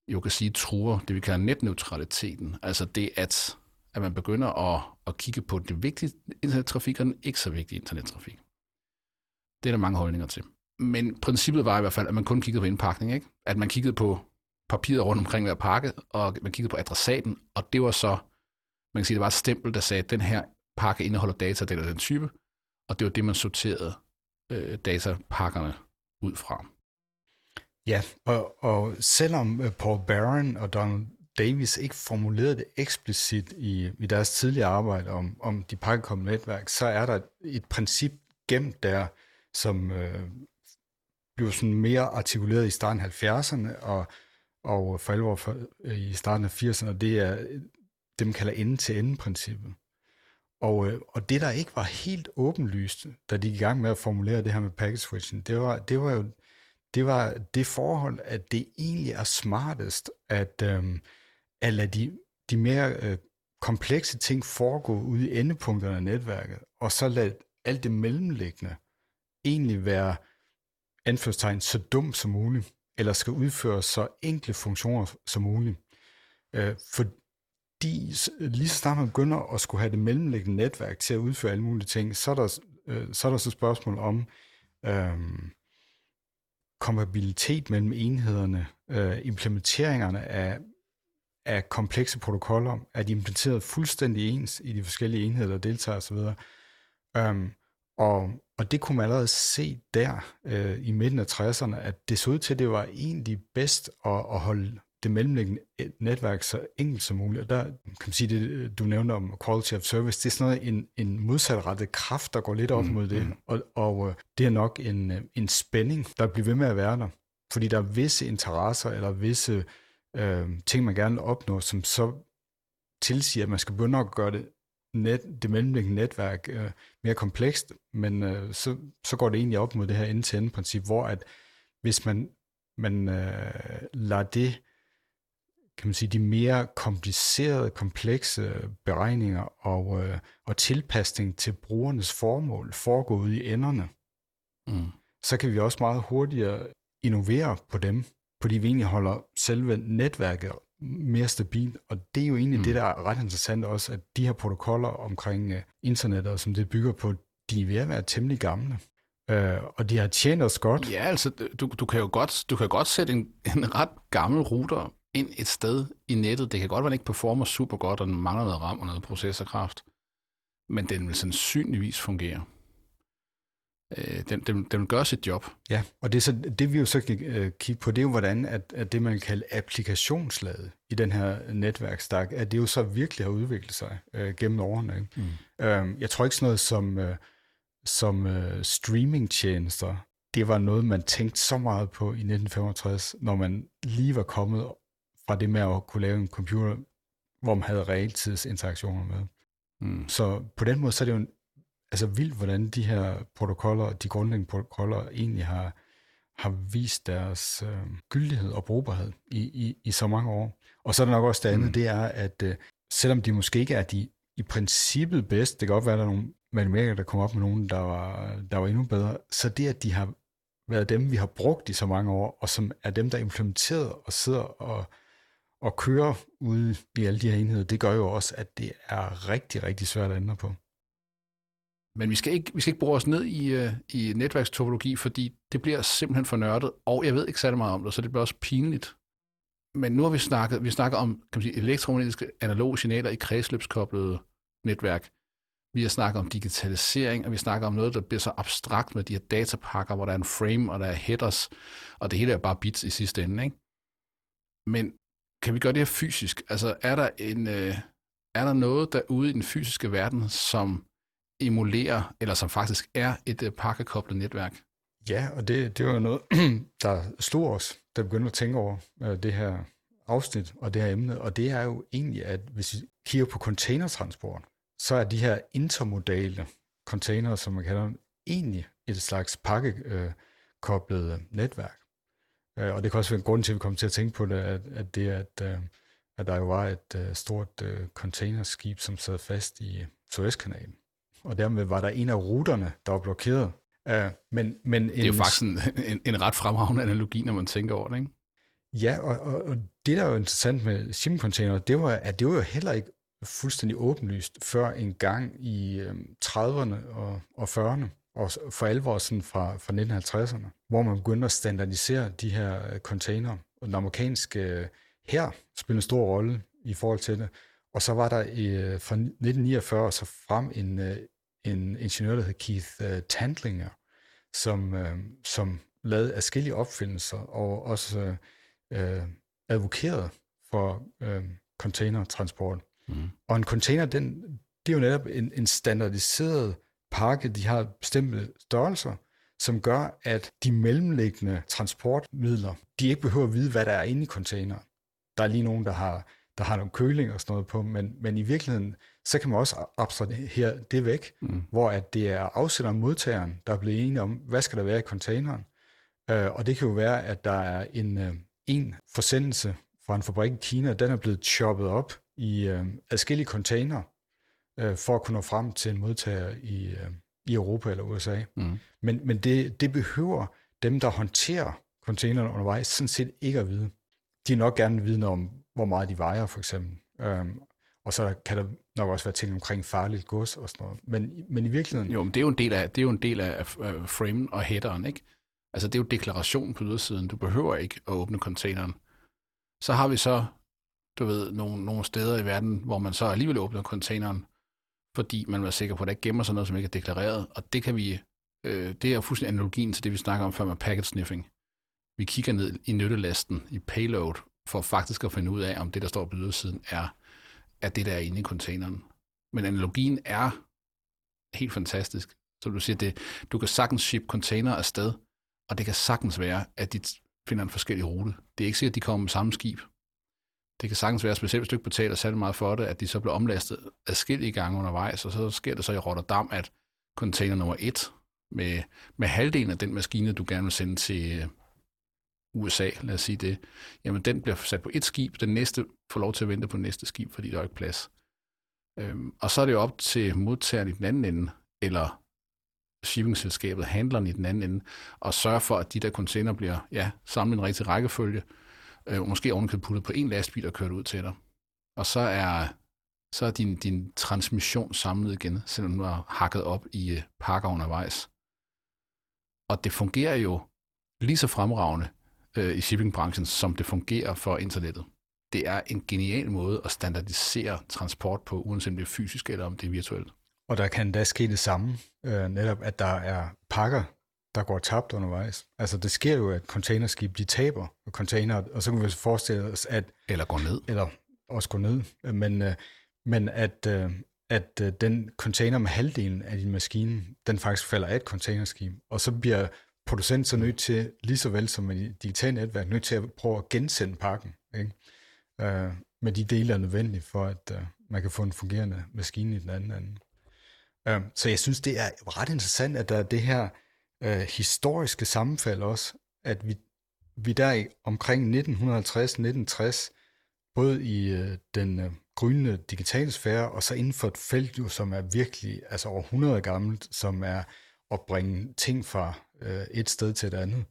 jo kan sige truer det, vi kalder netneutraliteten. Altså det, at at man begynder at, at kigge på det vigtige internettrafik og den ikke så vigtige internettrafik. Det er der mange holdninger til. Men princippet var i hvert fald, at man kun kiggede på indpakning. Ikke? At man kiggede på papiret rundt omkring hver pakke, og man kiggede på adressaten, og det var så, man kan sige, det var et stempel, der sagde, at den her pakke indeholder data, den den type, og det var det, man sorterede øh, datapakkerne ud fra. Ja, og, og selvom øh, Paul Barron og Donald Davis ikke formulerede det eksplicit i, i deres tidligere arbejde om, om de pakkekommende netværk, så er der et princip gemt der, som øh, blev sådan mere artikuleret i starten af 70'erne og, og for alvor for, øh, i starten af 80'erne, og det er øh, det, man kalder ende-til-ende-princippet. Og, øh, og det, der ikke var helt åbenlyst, da de gik i gang med at formulere det her med package switching, det var, det var jo det var det forhold, at det egentlig er smartest at, øhm, at lade de, de mere øh, komplekse ting foregå ude i endepunkterne af netværket, og så lade alt det mellemliggende egentlig være anførstegn så dumt som muligt, eller skal udføre så enkle funktioner som muligt. Øh, fordi lige så snart man begynder at skulle have det mellemliggende netværk til at udføre alle mulige ting, så er der, øh, så, er der så spørgsmål om øh, kompatibilitet mellem enhederne, øh, implementeringerne af af komplekse protokoller, er de implementeret fuldstændig ens i de forskellige enheder, der deltager osv. Um, Og, og det kunne man allerede se der øh, i midten af 60'erne, at det så ud til, at det var egentlig bedst at, at holde det mellemliggende netværk så enkelt som muligt. Og der kan man sige, det du nævner om quality of service, det er sådan noget, en, en modsatrettet kraft, der går lidt op mm, mod det. Mm. Og, og øh, det er nok en, øh, en spænding, der bliver ved med at være der. Fordi der er visse interesser eller visse øh, ting, man gerne vil opnå, som så tilsiger, at man skal begynde at gøre det, net, det mellemliggende netværk øh, mere komplekst, men øh, så, så går det egentlig op mod det her end-to-end-princip, hvor at hvis man, man øh, lader det kan man sige, de mere komplicerede, komplekse beregninger og, øh, og tilpasning til brugernes formål foregår ude i enderne, mm. så kan vi også meget hurtigere innovere på dem, fordi vi egentlig holder selve netværket mere stabilt. Og det er jo egentlig mm. det, der er ret interessant også, at de her protokoller omkring uh, internettet, som det bygger på, de er ved at være temmelig gamle. Uh, og de har tjent os godt. Ja, altså, du, du kan jo godt, du kan godt sætte en, en ret gammel router ind et sted i nettet. Det kan godt være, den ikke performer super godt, og den mangler noget RAM og noget processorkraft. Men den vil sandsynligvis fungere. Øh, den, den, den gøre sit job. Ja, og det, er så, det vi jo så kan øh, kigge på, det er jo hvordan, at, at det man kalder applikationslaget i den her netværksstak, at det jo så virkelig har udviklet sig øh, gennem årene. Ikke? Mm. Øhm, jeg tror ikke sådan noget som, øh, som øh, streamingtjenester, det var noget, man tænkte så meget på i 1965, når man lige var kommet fra det med at kunne lave en computer, hvor man havde realtidsinteraktioner med. Mm. Så på den måde, så er det jo en, altså vildt, hvordan de her protokoller, de grundlæggende protokoller, egentlig har, har vist deres øh, gyldighed og brugbarhed i, i, i så mange år. Og så er der nok også det andet, mm. det er, at øh, selvom de måske ikke er de i princippet bedst, det kan godt være, at der er nogle matematikere, der kommer op med nogen, der var, der var endnu bedre, så det, at de har været dem, vi har brugt i så mange år, og som er dem, der er implementeret og sidder og at køre ude i alle de her enheder, det gør jo også, at det er rigtig, rigtig svært at ændre på. Men vi skal ikke, vi skal ikke bruge os ned i, øh, i netværkstopologi, fordi det bliver simpelthen for nørdet, og jeg ved ikke særlig meget om det, så det bliver også pinligt. Men nu har vi snakket, vi snakker om kan man sige, elektromagnetiske analoge signaler i kredsløbskoblede netværk. Vi har snakket om digitalisering, og vi snakker om noget, der bliver så abstrakt med de her datapakker, hvor der er en frame, og der er headers, og det hele er bare bits i sidste ende. Ikke? Men kan vi gøre det her fysisk? Altså, er der, en, øh, er der noget derude i den fysiske verden, som emulerer, eller som faktisk er et øh, pakkekoblet netværk? Ja, og det, det var noget, <clears throat> der slog os, da vi begyndte at tænke over øh, det her afsnit og det her emne, og det er jo egentlig, at hvis vi kigger på containertransport, så er de her intermodale containere, som man kalder dem, egentlig et slags pakkekoblet øh, netværk. Øh, og det kan også være en grund til, at vi kommer til at tænke på det, at, at det at, øh, at der jo var et øh, stort øh, containerskib, som sad fast i Suezkanalen. Og dermed var der en af ruterne, der var blokeret. Uh, men, men det er jo faktisk en, <laughs> en, en ret fremragende analogi, når man tænker over det, ikke? Ja, og, og, og det, der er jo interessant med shipping det var, at det var jo heller ikke fuldstændig åbenlyst før en gang i øh, 30'erne og, og 40'erne og for alvor sådan fra, fra 1950'erne, hvor man begyndte at standardisere de her øh, container. Og den amerikanske øh, her spillede en stor rolle i forhold til det. Og så var der i, øh, fra 1949 så frem en, en ingeniør, der hed Keith Tandlinger, som, som lavede forskellige opfindelser og også øh, advokerede for øh, containertransport. Mm. Og en container, den, det er jo netop en, en standardiseret pakke, de har bestemte størrelser, som gør, at de mellemliggende transportmidler, de ikke behøver at vide, hvad der er inde i containeren. Der er lige nogen, der har, der har nogle køling og sådan noget på, men, men i virkeligheden, så kan man også abstrahere det væk, mm. hvor at det er afsenderen og modtageren, der er blevet enige om, hvad skal der være i containeren. Uh, og det kan jo være, at der er en, uh, en forsendelse fra en fabrik i Kina, den er blevet choppet op i uh, adskillige container, øh, for at kunne nå frem til en modtager i, øh, i Europa eller USA. Mm. Men, men det, det behøver dem, der håndterer containerne undervejs, sådan set ikke at vide. De er nok gerne vide noget om, hvor meget de vejer, for eksempel. Øhm, og så kan der nok også være ting omkring farligt gods og sådan noget. Men, men i virkeligheden... Jo, men det er jo en del af, det er jo en del af framen og headeren, ikke? Altså, det er jo deklarationen på ydersiden. Du behøver ikke at åbne containeren. Så har vi så, du ved, nogle, nogle steder i verden, hvor man så alligevel åbner containeren, fordi man er sikker på, at der ikke gemmer sig noget, som ikke er deklareret. Og det kan vi, øh, det er jo fuldstændig analogien til det, vi snakker om før med packet sniffing. Vi kigger ned i nyttelasten, i payload, for faktisk at finde ud af, om det, der står på ydersiden, er, er det, der er inde i containeren. Men analogien er helt fantastisk. Så du siger, det, du kan sagtens ship container afsted, og det kan sagtens være, at de finder en forskellig rute. Det er ikke sikkert, at de kommer med samme skib. Det kan sagtens være, specielt hvis du ikke betaler særlig meget for det, at de så bliver omlastet adskillige gange undervejs, og så sker det så i Rotterdam, at container nummer et med, med halvdelen af den maskine, du gerne vil sende til øh, USA, lad os sige det, jamen den bliver sat på et skib, den næste får lov til at vente på næste skib, fordi der er ikke plads. Øhm, og så er det jo op til modtageren i den anden ende, eller shippingselskabet, handleren i den anden ende, og sørge for, at de der container bliver ja, samlet i en rigtig rækkefølge, øh, måske ovenkøbet puttet på en lastbil og kørt ud til dig. Og så er, så er din, din transmission samlet igen, selvom du har hakket op i øh, pakker undervejs. Og det fungerer jo lige så fremragende øh, i shippingbranchen, som det fungerer for internettet. Det er en genial måde at standardisere transport på, uanset om det er fysisk eller om det er virtuelt. Og der kan da ske det samme, øh, netop at der er pakker, der går tabt undervejs. Altså det sker jo, at containerskib de taber container, og så kan vi forestille os, at... Eller går ned. Eller også går ned. Men, øh, men at, øh, at øh, den container med halvdelen af din maskine, den faktisk falder af et containerskib, og så bliver producent så nødt til, lige så vel som et digitalt netværk, nødt til at prøve at gensende pakken, ikke? Øh, med de dele, der er nødvendige for, at øh, man kan få en fungerende maskine i den anden ende. Øh, så jeg synes, det er ret interessant, at der er det her øh, historiske sammenfald også, at vi, vi der i omkring 1950-1960, både i øh, den øh, grønne digitale sfære, og så inden for et felt, jo, som er virkelig altså over 100 gammelt, som er at bringe ting fra øh, et sted til et andet,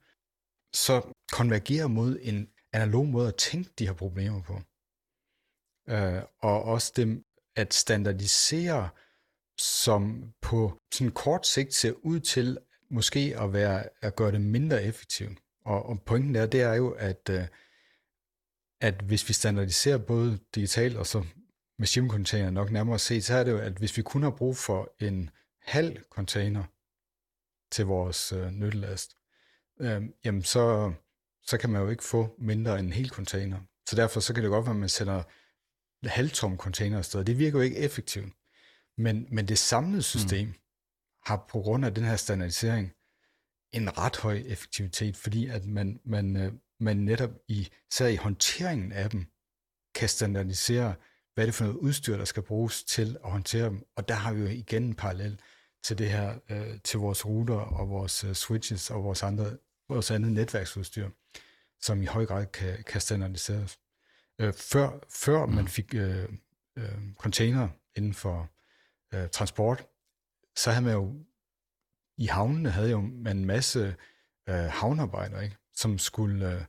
så konvergerer mod en analog måde at tænke de her problemer på. Øh, og også dem at standardisere, som på sådan kort sigt ser ud til måske at, være, at gøre det mindre effektivt. Og, og pointen der, det er jo, at, øh, at hvis vi standardiserer både digitalt og så med container nok nærmere set, så er det jo, at hvis vi kun har brug for en halv container til vores øh, nyttelast, øh, jamen så, så kan man jo ikke få mindre end en hel container. Så derfor så kan det godt være, at man sender halvtomme container afsted. Det virker jo ikke effektivt. Men, men det samlede system mm. har på grund af den her standardisering en ret høj effektivitet, fordi at man, man, øh, man netop i, så i håndteringen af dem kan standardisere, hvad er det for noget udstyr, der skal bruges til at håndtere dem. Og der har vi jo igen en parallel til det her, øh, til vores router og vores øh, switches og vores andre vores andet netværksudstyr, som i høj grad kan, kan standardiseres. Øh, før før mm. man fik øh, øh, container inden for øh, transport, så havde man jo, i havnene havde jo man en masse øh, havnearbejdere, ikke? som skulle øh,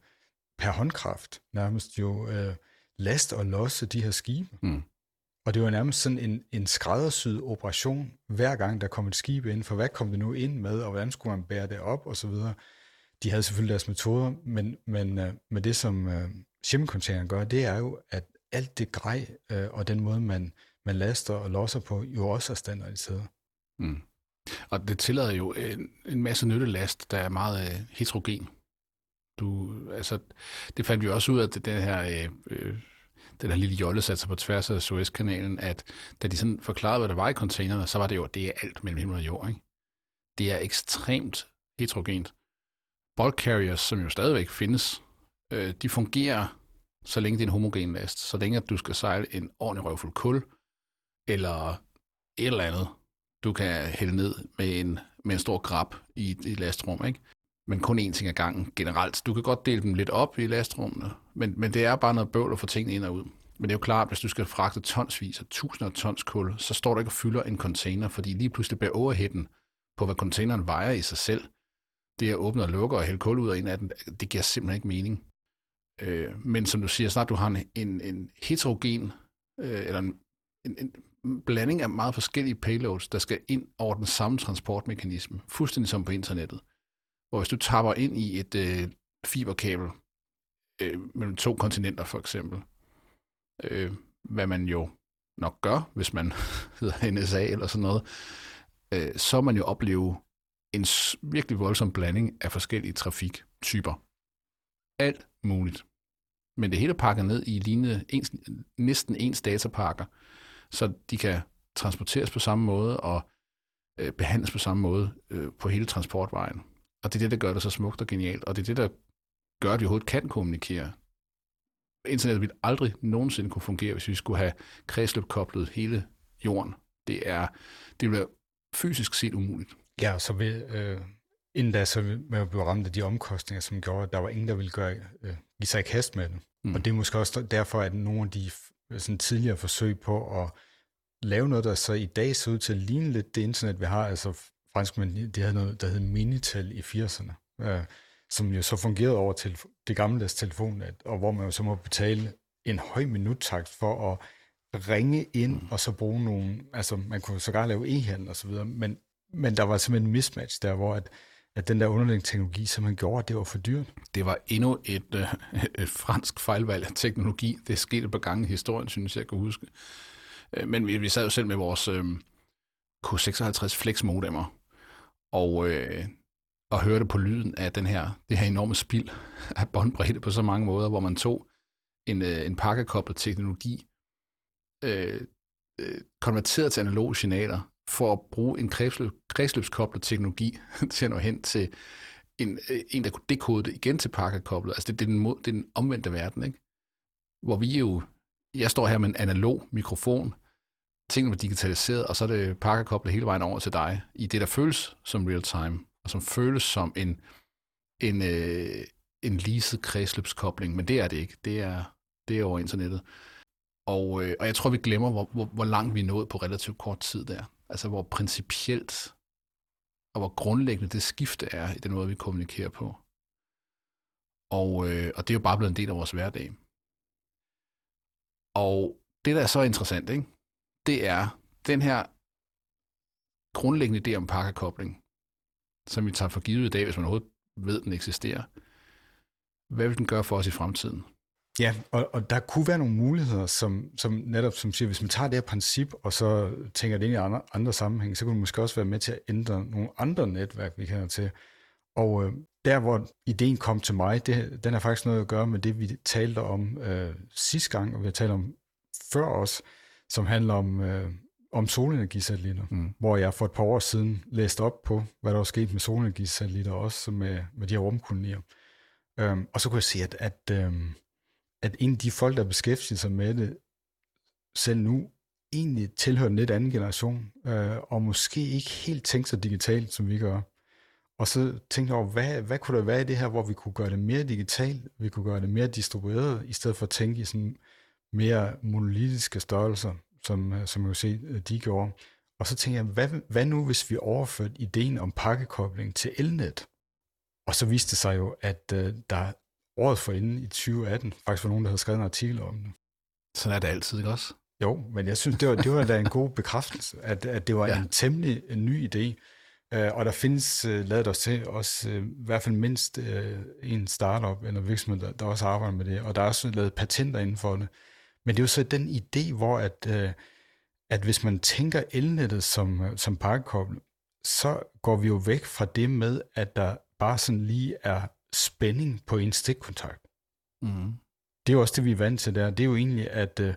per håndkraft nærmest jo øh, laste og losse de her skibe. Mm. Og det var nærmest sådan en, en skræddersyet operation, hver gang der kom et skib ind, for hvad kom det nu ind med, og hvordan skulle man bære det op, og så videre. De havde selvfølgelig deres metoder, men, men øh, med det, som øh, shipping gør, det er jo, at alt det grej øh, og den måde, man, man laster og losser på, jo også er standardiseret. Mm. Og det tillader jo en, en masse nyttelast, der er meget øh, heterogen. Du, altså, det fandt vi også ud af, at den her øh, øh den her lille jolle satte sig på tværs af Suezkanalen, at da de sådan forklarede, hvad der var i containerne, så var det jo, det er alt mellem himmel og jord. Ikke? Det er ekstremt heterogent. Bulk carriers, som jo stadigvæk findes, øh, de fungerer, så længe det er en homogen last. Så længe at du skal sejle en ordentlig røvfuld kul, eller et eller andet, du kan hælde ned med en, med en stor grab i, et lastrum, ikke? Men kun én ting ad gangen generelt. Du kan godt dele dem lidt op i lastrummene, men, men det er bare noget bøvl at få tingene ind og ud. Men det er jo klart, at hvis du skal fragte tonsvis af tusinder af tons kul, så står der ikke og fylder en container, fordi lige pludselig bliver overheden på, hvad containeren vejer i sig selv. Det at åbne og lukke og hælde kul ud og en af den, det giver simpelthen ikke mening. Øh, men som du siger, snart du har en, en, en heterogen, øh, eller en, en, en blanding af meget forskellige payloads, der skal ind over den samme transportmekanisme, fuldstændig som på internettet, hvor hvis du tapper ind i et øh, fiberkabel øh, mellem to kontinenter for eksempel, øh, hvad man jo nok gør, hvis man <laughs> hedder NSA eller sådan noget, øh, så man jo opleve en virkelig voldsom blanding af forskellige trafiktyper. Alt muligt. Men det hele pakker ned i lignende ens, næsten ens datapakker, så de kan transporteres på samme måde og øh, behandles på samme måde øh, på hele transportvejen. Og det er det, der gør det så smukt og genialt, og det er det, der gør, at vi overhovedet kan kommunikere. Internettet ville aldrig nogensinde kunne fungere, hvis vi skulle have kredsløb koblet hele jorden. Det er, det være fysisk set umuligt. Ja, så vil, øh, inden da, så man blive ramt af de omkostninger, som gjorde, at der var ingen, der ville gøre, øh, give sig i kast med det. Mm. Og det er måske også derfor, at nogle af de sådan tidligere forsøg på at lave noget, der så i dag ser ud til at ligne lidt det internet, vi har. Altså franskmænd, de havde noget, der hed Minitel i 80'erne, øh, som jo så fungerede over til det gamle telefonnet, og hvor man jo så må betale en høj minuttakt for at ringe ind mm. og så bruge nogle, altså man kunne sågar lave e-handel og så videre, men, men der var simpelthen en mismatch der, hvor at, at den der underliggende teknologi simpelthen gjorde, at det var for dyrt. Det var endnu et, øh, <laughs> et fransk fejlvalg af teknologi. Det er sket et par gange i historien, synes jeg, jeg kan huske. Øh, men vi, vi sad jo selv med vores øh, K56 Flex modemer, og, øh, og hørte på lyden af den her, det her enorme spild af båndbredde på så mange måder, hvor man tog en, øh, en pakkekoblet teknologi, øh, øh, konverteret til analoge signaler, for at bruge en kredsløb, kredsløbskoblet teknologi <laughs> til at nå hen til en, øh, en der kunne dekode det igen til pakkekoblet. Altså det, det, er den, det er den omvendte verden, ikke? Hvor vi jo, jeg står her med en analog mikrofon, tingene bliver digitaliseret, og så er det pakkekoblet hele vejen over til dig, i det, der føles som real time, og som føles som en, en, øh, en leaset kredsløbskobling, men det er det ikke. Det er, det er over internettet. Og, øh, og jeg tror, vi glemmer, hvor, hvor, hvor langt vi er nået på relativt kort tid der. Altså, hvor principielt og hvor grundlæggende det skifte er i den måde, vi kommunikerer på. Og, øh, og det er jo bare blevet en del af vores hverdag. Og det, der er så interessant, ikke? Det er den her grundlæggende idé om pakkekobling, som vi tager for givet i dag, hvis man overhovedet ved, den eksisterer. Hvad vil den gøre for os i fremtiden? Ja, og, og der kunne være nogle muligheder, som, som netop som siger, hvis man tager det her princip, og så tænker det ind i andre, andre sammenhænge, så kunne det måske også være med til at ændre nogle andre netværk, vi kender til. Og øh, der, hvor ideen kom til mig, det, den har faktisk noget at gøre med det, vi talte om øh, sidste gang, og vi har talt om før os, som handler om, øh, om solenergisatellitter, mm. hvor jeg for et par år siden læste op på, hvad der var sket med solenergisatellitter, også med, med de her rumkolonier. Øhm, og så kunne jeg se, at, at, øhm, at en af de folk, der beskæftiger sig med det, selv nu egentlig tilhører en lidt anden generation, øh, og måske ikke helt tænker så digitalt, som vi gør. Og så tænkte jeg over, hvad, hvad kunne der være i det her, hvor vi kunne gøre det mere digitalt, vi kunne gøre det mere distribueret, i stedet for at tænke i sådan mere monolitiske størrelser, som, øh, som jeg kan se, øh, de gjorde. Og så tænkte jeg, hvad, hvad nu, hvis vi overførte ideen om pakkekobling til elnet? Og så viste det sig jo, at uh, der året forinden i 2018 faktisk var nogen, der havde skrevet en artikel om det. Sådan er det altid, ikke også? Jo, men jeg synes, det var, det var da en god bekræftelse, at, at det var ja. en temmelig en ny idé. Uh, og der findes, uh, lavet os til, også uh, i hvert fald mindst en startup eller virksomhed, der, der også arbejder med det. Og der er også lavet patenter inden for det. Men det er jo så den idé, hvor at, øh, at hvis man tænker elnettet som, øh, som pakkekoblet, så går vi jo væk fra det med, at der bare sådan lige er spænding på en stikkontakt. Mm. Det er jo også det, vi er vant til der. Det er jo egentlig, at, øh,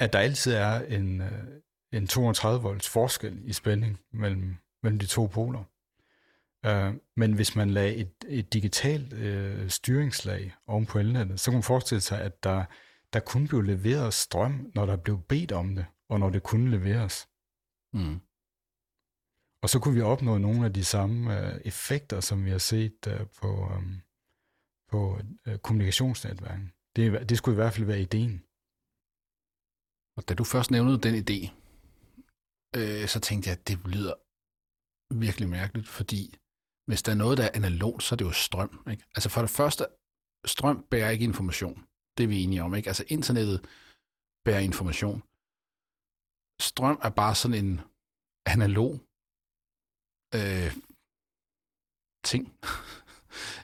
at der altid er en, øh, en 230 volts forskel i spænding mellem, mellem de to poler. Uh, men hvis man lagde et, et digitalt uh, styringslag oven på elnettet, så kan man forestille sig, at der der kunne blive leveret strøm, når der blev bedt om det, og når det kunne leveres. Mm. Og så kunne vi opnå nogle af de samme uh, effekter, som vi har set uh, på, um, på uh, kommunikationsnetværken. Det, det skulle i hvert fald være ideen. Og da du først nævnede den idé, øh, så tænkte jeg, at det lyder virkelig mærkeligt, fordi hvis der er noget, der er analogt, så er det jo strøm. Ikke? Altså for det første, strøm bærer ikke information. Det er vi enige om, ikke? Altså internettet bærer information. Strøm er bare sådan en analog øh, ting. <laughs>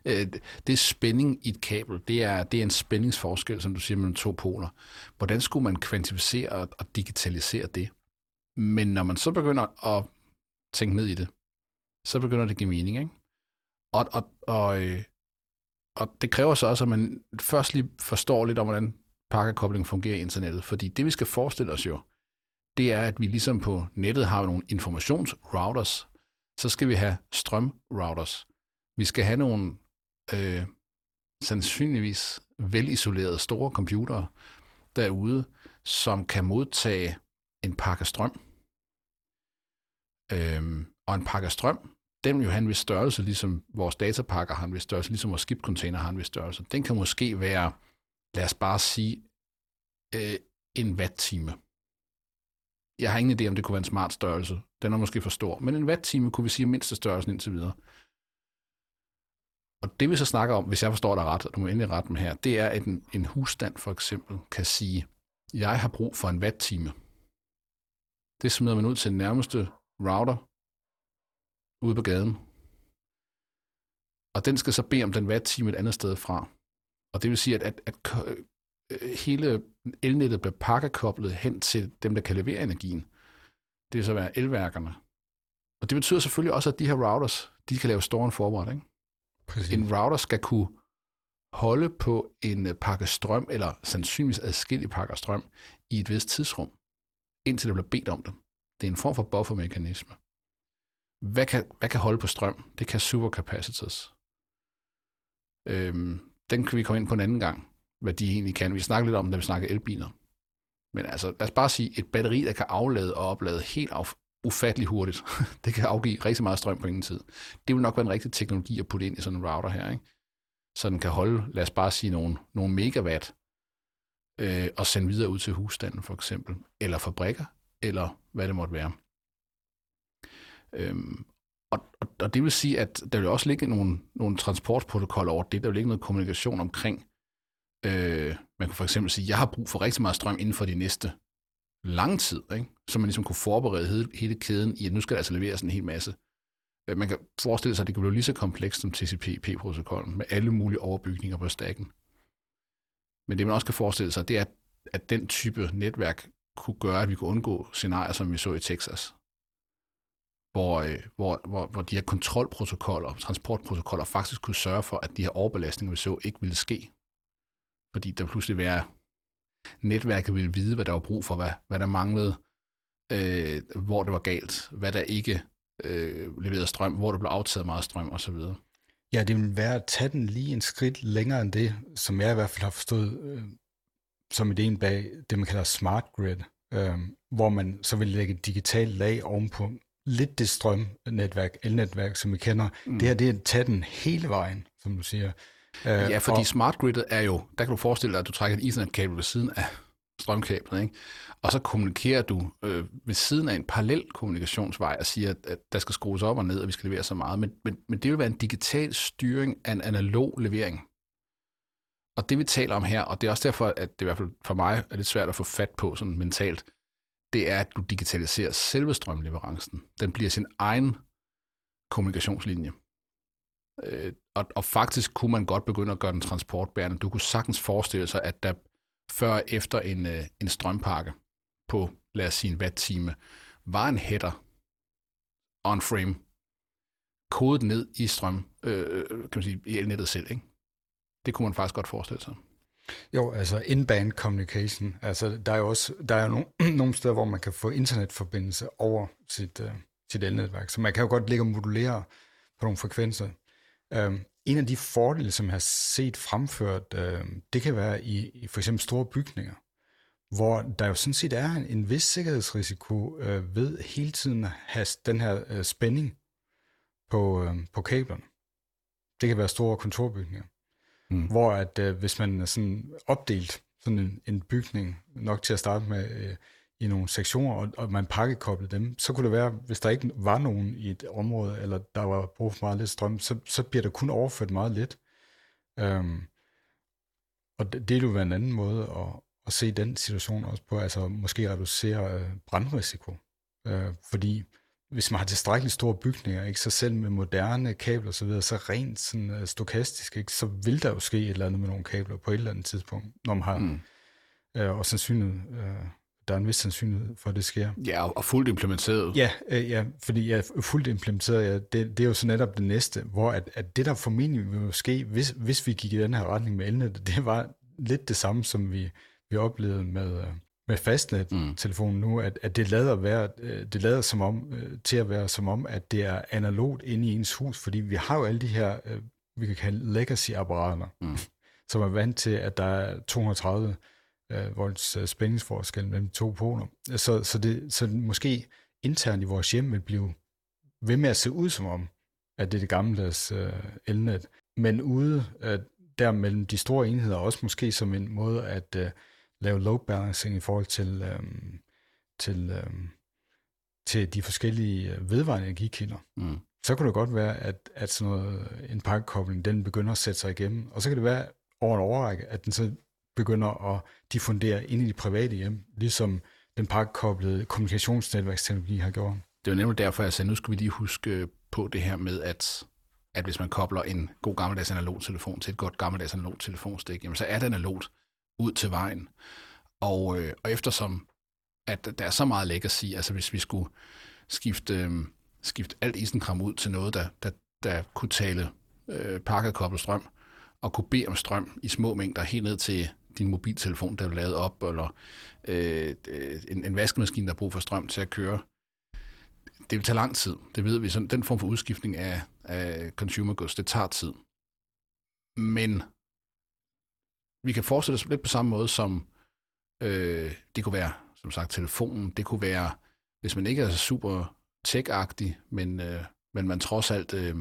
Øh, det er spænding i et kabel. Det er, det er en spændingsforskel, som du siger, mellem to poler. Hvordan skulle man kvantificere og digitalisere det? Men når man så begynder at tænke ned i det, så begynder det at give mening. Ikke? Og, og, og, øh, og det kræver så også, at man først lige forstår lidt om, hvordan pakkekobling fungerer i internettet. Fordi det, vi skal forestille os jo, det er, at vi ligesom på nettet har nogle informationsrouters, så skal vi have strømrouters. Vi skal have nogle øh, sandsynligvis velisolerede store computere derude, som kan modtage en pakke strøm. Øhm, og en pakke strøm, den jo have en vis størrelse, ligesom vores datapakker har en vis størrelse, ligesom vores skibcontainer har en vis størrelse. Den kan måske være, lad os bare sige, øh, en watt-time. Jeg har ingen idé, om det kunne være en smart størrelse. Den er måske for stor. Men en watt-time kunne vi sige mindste størrelsen indtil videre. Og det vi så snakker om, hvis jeg forstår dig ret, og du må endelig rette mig her, det er, at en, en husstand for eksempel kan sige, jeg har brug for en watt-time. Det smider man ud til den nærmeste router ude på gaden. Og den skal så bede om den watt-time et andet sted fra. Og det vil sige, at, at, at øh, hele elnettet bliver pakkekoblet hen til dem, der kan levere energien. Det vil så være elværkerne. Og det betyder selvfølgelig også, at de her routers, de kan lave store forberedt. Ikke? Præcis. En router skal kunne holde på en øh, pakke strøm, eller sandsynligvis adskillige pakker strøm, i et vist tidsrum, indtil der bliver bedt om det. Det er en form for buffermekanisme. Hvad kan, hvad kan holde på strøm? Det kan supercapacitors. Øhm, den kan vi komme ind på en anden gang, hvad de egentlig kan. Vi snakker lidt om, da vi snakker elbiler. Men altså, lad os bare sige, et batteri, der kan aflade og oplade helt af, ufattelig hurtigt. <laughs> det kan afgive rigtig meget strøm på ingen tid. Det vil nok være en rigtig teknologi at putte ind i sådan en router her, ikke? Så den kan holde, lad os bare sige, nogle, nogle megawatt øh, og sende videre ud til husstanden for eksempel, eller fabrikker, eller hvad det måtte være. Øhm, og, og, og det vil sige, at der vil også ligge nogle, nogle transportprotokoller over det. Der vil ligge noget kommunikation omkring. Øh, man kan for eksempel sige, jeg har brug for rigtig meget strøm inden for de næste lang tid, ikke? så man ligesom kunne forberede hele, hele kæden i, at nu skal der altså leveres en hel masse. Øh, man kan forestille sig, at det kan blive lige så komplekst som TCP/IP-protokollen, med alle mulige overbygninger på stakken. Men det man også kan forestille sig, det er, at den type netværk kunne gøre, at vi kunne undgå scenarier, som vi så i Texas, hvor, øh, hvor, hvor, hvor de her kontrolprotokoller, transportprotokoller faktisk kunne sørge for, at de her overbelastninger, vi så, ikke ville ske. Fordi der pludselig være netværket ville vide, hvad der var brug for, hvad, hvad der manglede, øh, hvor det var galt, hvad der ikke øh, leverede strøm, hvor der blev aftaget meget strøm osv. Ja, det vil være at tage den lige en skridt længere end det, som jeg i hvert fald har forstået øh, som ideen bag det, man kalder smart grid, øh, hvor man så vil lægge et digitalt lag ovenpå lidt det strømnetværk, elnetværk, som vi kender. Mm. Det her, det er at tage den hele vejen, som du siger. Uh, ja, fordi og, smart gridet er jo, der kan du forestille dig, at du trækker et ethernet-kabel ved siden af strømkablet, ikke? og så kommunikerer du øh, ved siden af en parallel kommunikationsvej og siger, at, at der skal skrues op og ned, og vi skal levere så meget. Men, men, men det vil være en digital styring af en analog levering. Og det vi taler om her, og det er også derfor, at det i hvert fald for mig er lidt svært at få fat på sådan mentalt, det er, at du digitaliserer selve strømleverancen. Den bliver sin egen kommunikationslinje. Øh, og, og faktisk kunne man godt begynde at gøre den transportbærende. Du kunne sagtens forestille sig, at der før efter en, øh, en strømpakke på, lad os sige en watt-time, var en header on frame, kodet ned i strøm, øh, øh, øh, kan man sige, i elnettet selv. Ikke? Det kunne man faktisk godt forestille sig. Jo, altså inbound communication. Altså, der er jo også der er nogle, <clears throat> nogle steder, hvor man kan få internetforbindelse over sit, uh, sit elnetværk. Så man kan jo godt ligge og modulere på nogle frekvenser. Um, en af de fordele, som jeg har set fremført, uh, det kan være i, i for eksempel store bygninger, hvor der jo sådan set er en, en vis sikkerhedsrisiko uh, ved hele tiden at have den her uh, spænding på, uh, på kablerne. Det kan være store kontorbygninger. Mm. Hvor at øh, hvis man er sådan opdelt sådan en, en bygning, nok til at starte med øh, i nogle sektioner, og, og man pakkekoblede dem, så kunne det være, hvis der ikke var nogen i et område, eller der var brug for meget lidt strøm, så, så bliver der kun overført meget lidt. Øhm, og det, det vil være en anden måde at, at se den situation også på, altså måske reducere øh, brandrisiko. Øh, fordi hvis man har tilstrækkeligt store bygninger, ikke, så selv med moderne kabler og så videre, så rent sådan, uh, stokastisk, ikke, så vil der jo ske et eller andet med nogle kabler på et eller andet tidspunkt, når man har, mm. uh, og sandsynlighed, uh, der er en vis sandsynlighed for, at det sker. Ja, og fuldt implementeret. Ja, uh, ja fordi ja, fuldt implementeret, ja, det, det er jo så netop det næste, hvor at, at det, der formentlig vil ske, hvis, hvis vi gik i den her retning med elnettet, <laughs> det var lidt det samme, som vi, vi oplevede med, med fastnet-telefonen mm. nu, at, at det lader, være, øh, det lader som om, øh, til at være som om, at det er analogt inde i ens hus, fordi vi har jo alle de her, øh, vi kan kalde legacy-apparater, mm. <laughs> som er vant til, at der er 230 uh, volts spændingsforskel mellem to poler. Så, så, det, så måske internt i vores hjem vil blive ved med at se ud som om, at det er det gamle elnet, men ude uh, der mellem de store enheder, også måske som en måde at lave load balancing i forhold til, øhm, til, øhm, til de forskellige øh, vedvarende energikilder. Mm. Så kunne det godt være, at, at sådan noget, en pakkekobling, den begynder at sætte sig igennem. Og så kan det være over en overrække, at den så begynder at diffundere ind i de private hjem, ligesom den pakkekoblede kommunikationsnetværksteknologi har gjort. Det var nemlig derfor, jeg sagde, nu skal vi lige huske på det her med, at, at hvis man kobler en god gammeldags analog telefon til et godt gammeldags analog telefonstik, jamen så er det analogt ud til vejen. Og, øh, og eftersom at der er så meget legacy, altså hvis vi skulle skifte, øh, skifte alt isenkram ud til noget, der, der, der kunne tale øh, pakket strøm, og kunne bede om strøm i små mængder helt ned til din mobiltelefon, der er lavet op, eller øh, en, en vaskemaskine, der har brug for strøm til at køre. Det vil tage lang tid, det ved vi. Sådan, den form for udskiftning af, af consumer goods, det tager tid. Men vi kan forestille os lidt på samme måde som, øh, det kunne være, som sagt, telefonen. Det kunne være, hvis man ikke er super tech-agtig, men, øh, men man trods alt øh,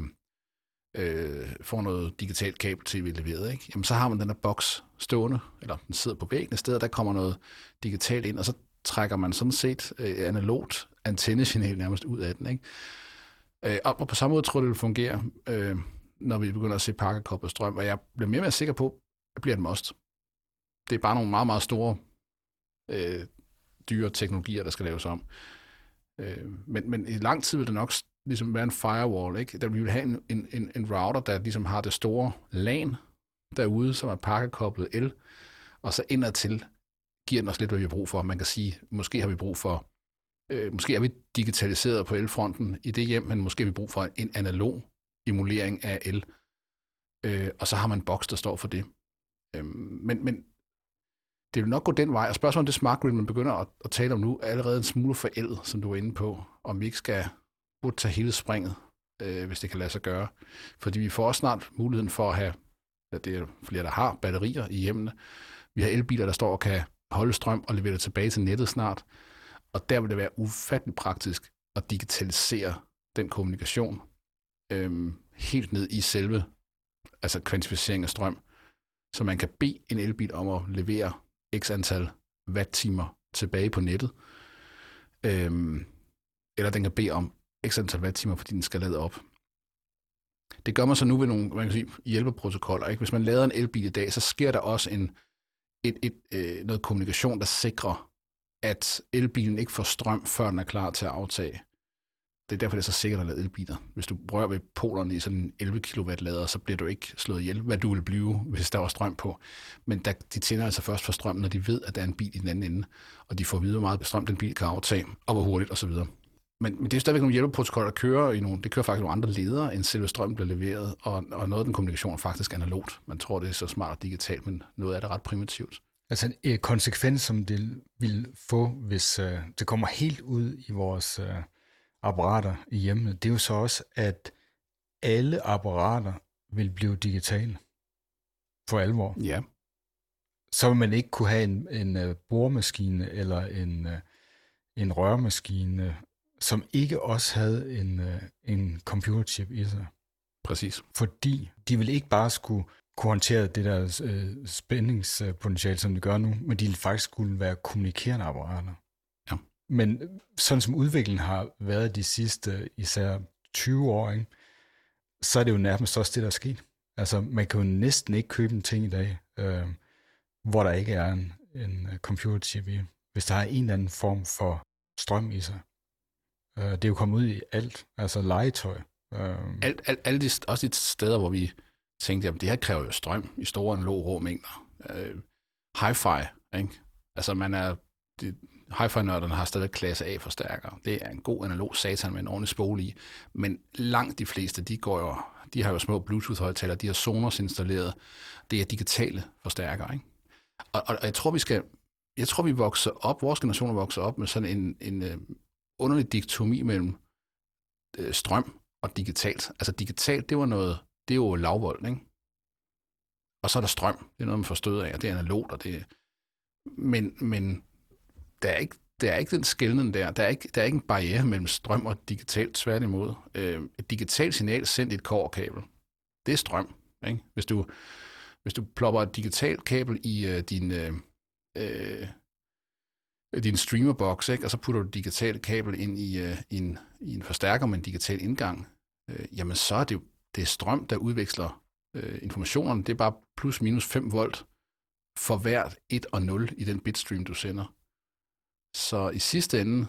øh, får noget digitalt kabel-tv leveret, ikke? Jamen, så har man den her boks stående, eller den sidder på væggen et sted, og der kommer noget digitalt ind, og så trækker man sådan set øh, analogt antennesignal nærmest ud af den. Ikke? Øh, og på samme måde tror jeg, det vil fungere, øh, når vi begynder at se pakkekoblet strøm, og jeg bliver mere og mere sikker på, bliver et must. Det er bare nogle meget, meget store, øh, dyre teknologier, der skal laves om. Øh, men, men i lang tid vil det nok ligesom være en firewall, ikke? Der vil have en, en, en, en router, der ligesom har det store LAN derude, som er pakkekoblet el, og så indadtil giver den os lidt, hvad vi har brug for. Man kan sige, måske har vi brug for, øh, måske er vi digitaliseret på elfronten i det hjem, men måske har vi brug for en analog emulering af el. Øh, og så har man en boks, der står for det. Øhm, men, men det vil nok gå den vej, og spørgsmålet om det smart grid, man begynder at, at tale om nu, er allerede en smule forældet, som du er inde på, om vi ikke skal burde tage hele springet, øh, hvis det kan lade sig gøre. Fordi vi får også snart muligheden for at have, ja, det er flere, der har batterier i hjemmene. Vi har elbiler, der står og kan holde strøm og levere det tilbage til nettet snart. Og der vil det være ufattelig praktisk at digitalisere den kommunikation øh, helt ned i selve altså kvantificering af strøm så man kan bede en elbil om at levere x antal watt-timer tilbage på nettet. Øhm, eller den kan bede om x antal watt-timer, fordi den skal lade op. Det gør man så nu ved nogle man kan sige, hjælpeprotokoller. Ikke? Hvis man lader en elbil i dag, så sker der også en, et, et, øh, noget kommunikation, der sikrer, at elbilen ikke får strøm, før den er klar til at aftage det er derfor, det er så sikkert at lade elbiler. Hvis du rører ved polerne i sådan en 11 kW lader, så bliver du ikke slået ihjel, hvad du vil blive, hvis der var strøm på. Men der, de tænder altså først for strøm, når de ved, at der er en bil i den anden ende, og de får at vide, hvor meget strøm den bil kan aftage, og hvor hurtigt osv. Men, men det er stadigvæk nogle hjælpeprotokoller, der kører i nogle, det kører faktisk nogle andre ledere, end selve strøm bliver leveret, og, og noget af den kommunikation er faktisk analogt. Man tror, det er så smart og digitalt, men noget af det er ret primitivt. Altså en konsekvens, som det vil få, hvis øh, det kommer helt ud i vores øh, apparater i hjemmet, det er jo så også, at alle apparater vil blive digitale. For alvor. Ja. Så vil man ikke kunne have en, en uh, boremaskine eller en, uh, en rørmaskine, som ikke også havde en, uh, en computerchip i sig. Præcis. Fordi de vil ikke bare skulle kunne håndtere det der uh, spændingspotentiale, som de gør nu, men de vil faktisk skulle være kommunikerende apparater. Men sådan som udviklingen har været de sidste især 20 år, ikke, så er det jo nærmest også det, der er sket. Altså, man kan jo næsten ikke købe en ting i dag, øh, hvor der ikke er en, en computerchip i, hvis der er en eller anden form for strøm i sig. Øh, det er jo kommet ud i alt, altså legetøj. Øh. alt, alt, alle de, også de steder, hvor vi tænkte, at det her kræver jo strøm i store analoge rå mængder. Øh, hi-fi, ikke? Altså man er, det, hi-fi-nørderne har stadig klasse A-forstærker. Det er en god analog satan med en ordentlig spole i. Men langt de fleste, de går jo, de har jo små Bluetooth-højtalere, de har Sonos installeret. Det er digitale forstærkere, ikke? Og, og, og jeg tror, vi skal, jeg tror, vi vokser op, vores generation vokser op med sådan en, en øh, underlig diktomi mellem øh, strøm og digitalt. Altså digitalt, det var noget, det er jo lavvold, ikke? Og så er der strøm, det er noget, man får stød af, og det er analogt, og det men, men der er ikke der er ikke den skældning der. Der er ikke, der er ikke en barriere mellem strøm og digitalt, tværtimod. Øh, et digitalt signal sendt i et kårkabel, det er strøm. Ikke? Hvis, du, hvis du plopper et digitalt kabel i øh, din, øh, øh din streamerbox, ikke? og så putter du et digitalt kabel ind i, øh, i, en, i en forstærker med en digital indgang, øh, jamen så er det, det er strøm, der udveksler øh, informationerne. Det er bare plus minus 5 volt for hvert 1 og 0 i den bitstream, du sender. Så i sidste ende,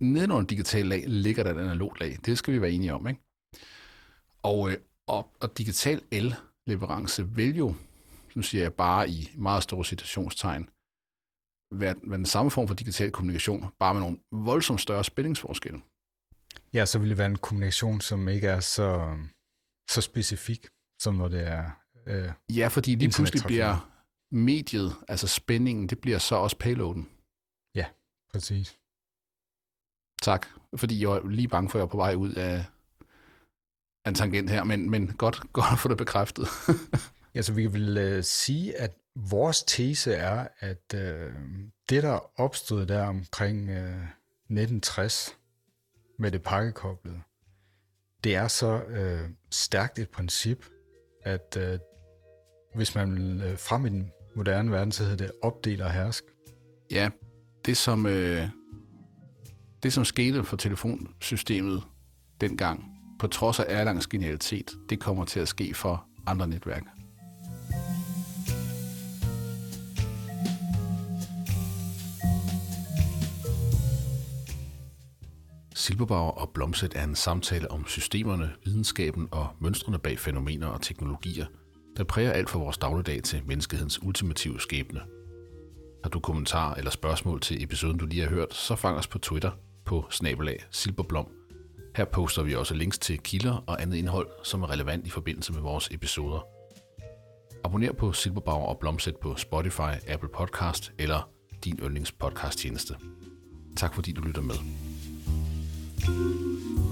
nedenunder digital lag, ligger der et analogt lag. Det skal vi være enige om, ikke? Og, øh, og, og digital el-leverance vil jo, nu siger jeg bare i meget store situationstegn, være, være den samme form for digital kommunikation, bare med nogle voldsomt større spændingsforskelle. Ja, så vil det være en kommunikation, som ikke er så, så specifik, som når det er øh, Ja, fordi lige pludselig bliver mediet, altså spændingen, det bliver så også payloaden. Præcis. Tak, fordi jeg var lige bange for, at jeg var på vej ud af, en tangent her, men, men godt, <laughs> godt at få det bekræftet. <laughs> ja, så vi vil uh, sige, at vores tese er, at uh, det, der opstod der omkring øh, 1960 med det pakkekoblede, det er så uh, stærkt et princip, at uh, hvis man vil uh, frem i den moderne verden, så hedder det opdel og hersk. Ja, det som, øh, det som skete for telefonsystemet dengang, på trods af Erlangs genialitet, det kommer til at ske for andre netværk. Silberbauer og Blomset er en samtale om systemerne, videnskaben og mønstrene bag fænomener og teknologier – der præger alt for vores dagligdag til menneskehedens ultimative skæbne. Har du kommentarer eller spørgsmål til episoden, du lige har hørt, så fang os på Twitter på snabelag silberblom. Her poster vi også links til kilder og andet indhold, som er relevant i forbindelse med vores episoder. Abonner på Silberbauer og Blomsæt på Spotify, Apple Podcast eller din yndlingspodcasttjeneste. tjeneste. Tak fordi du lytter med. thank you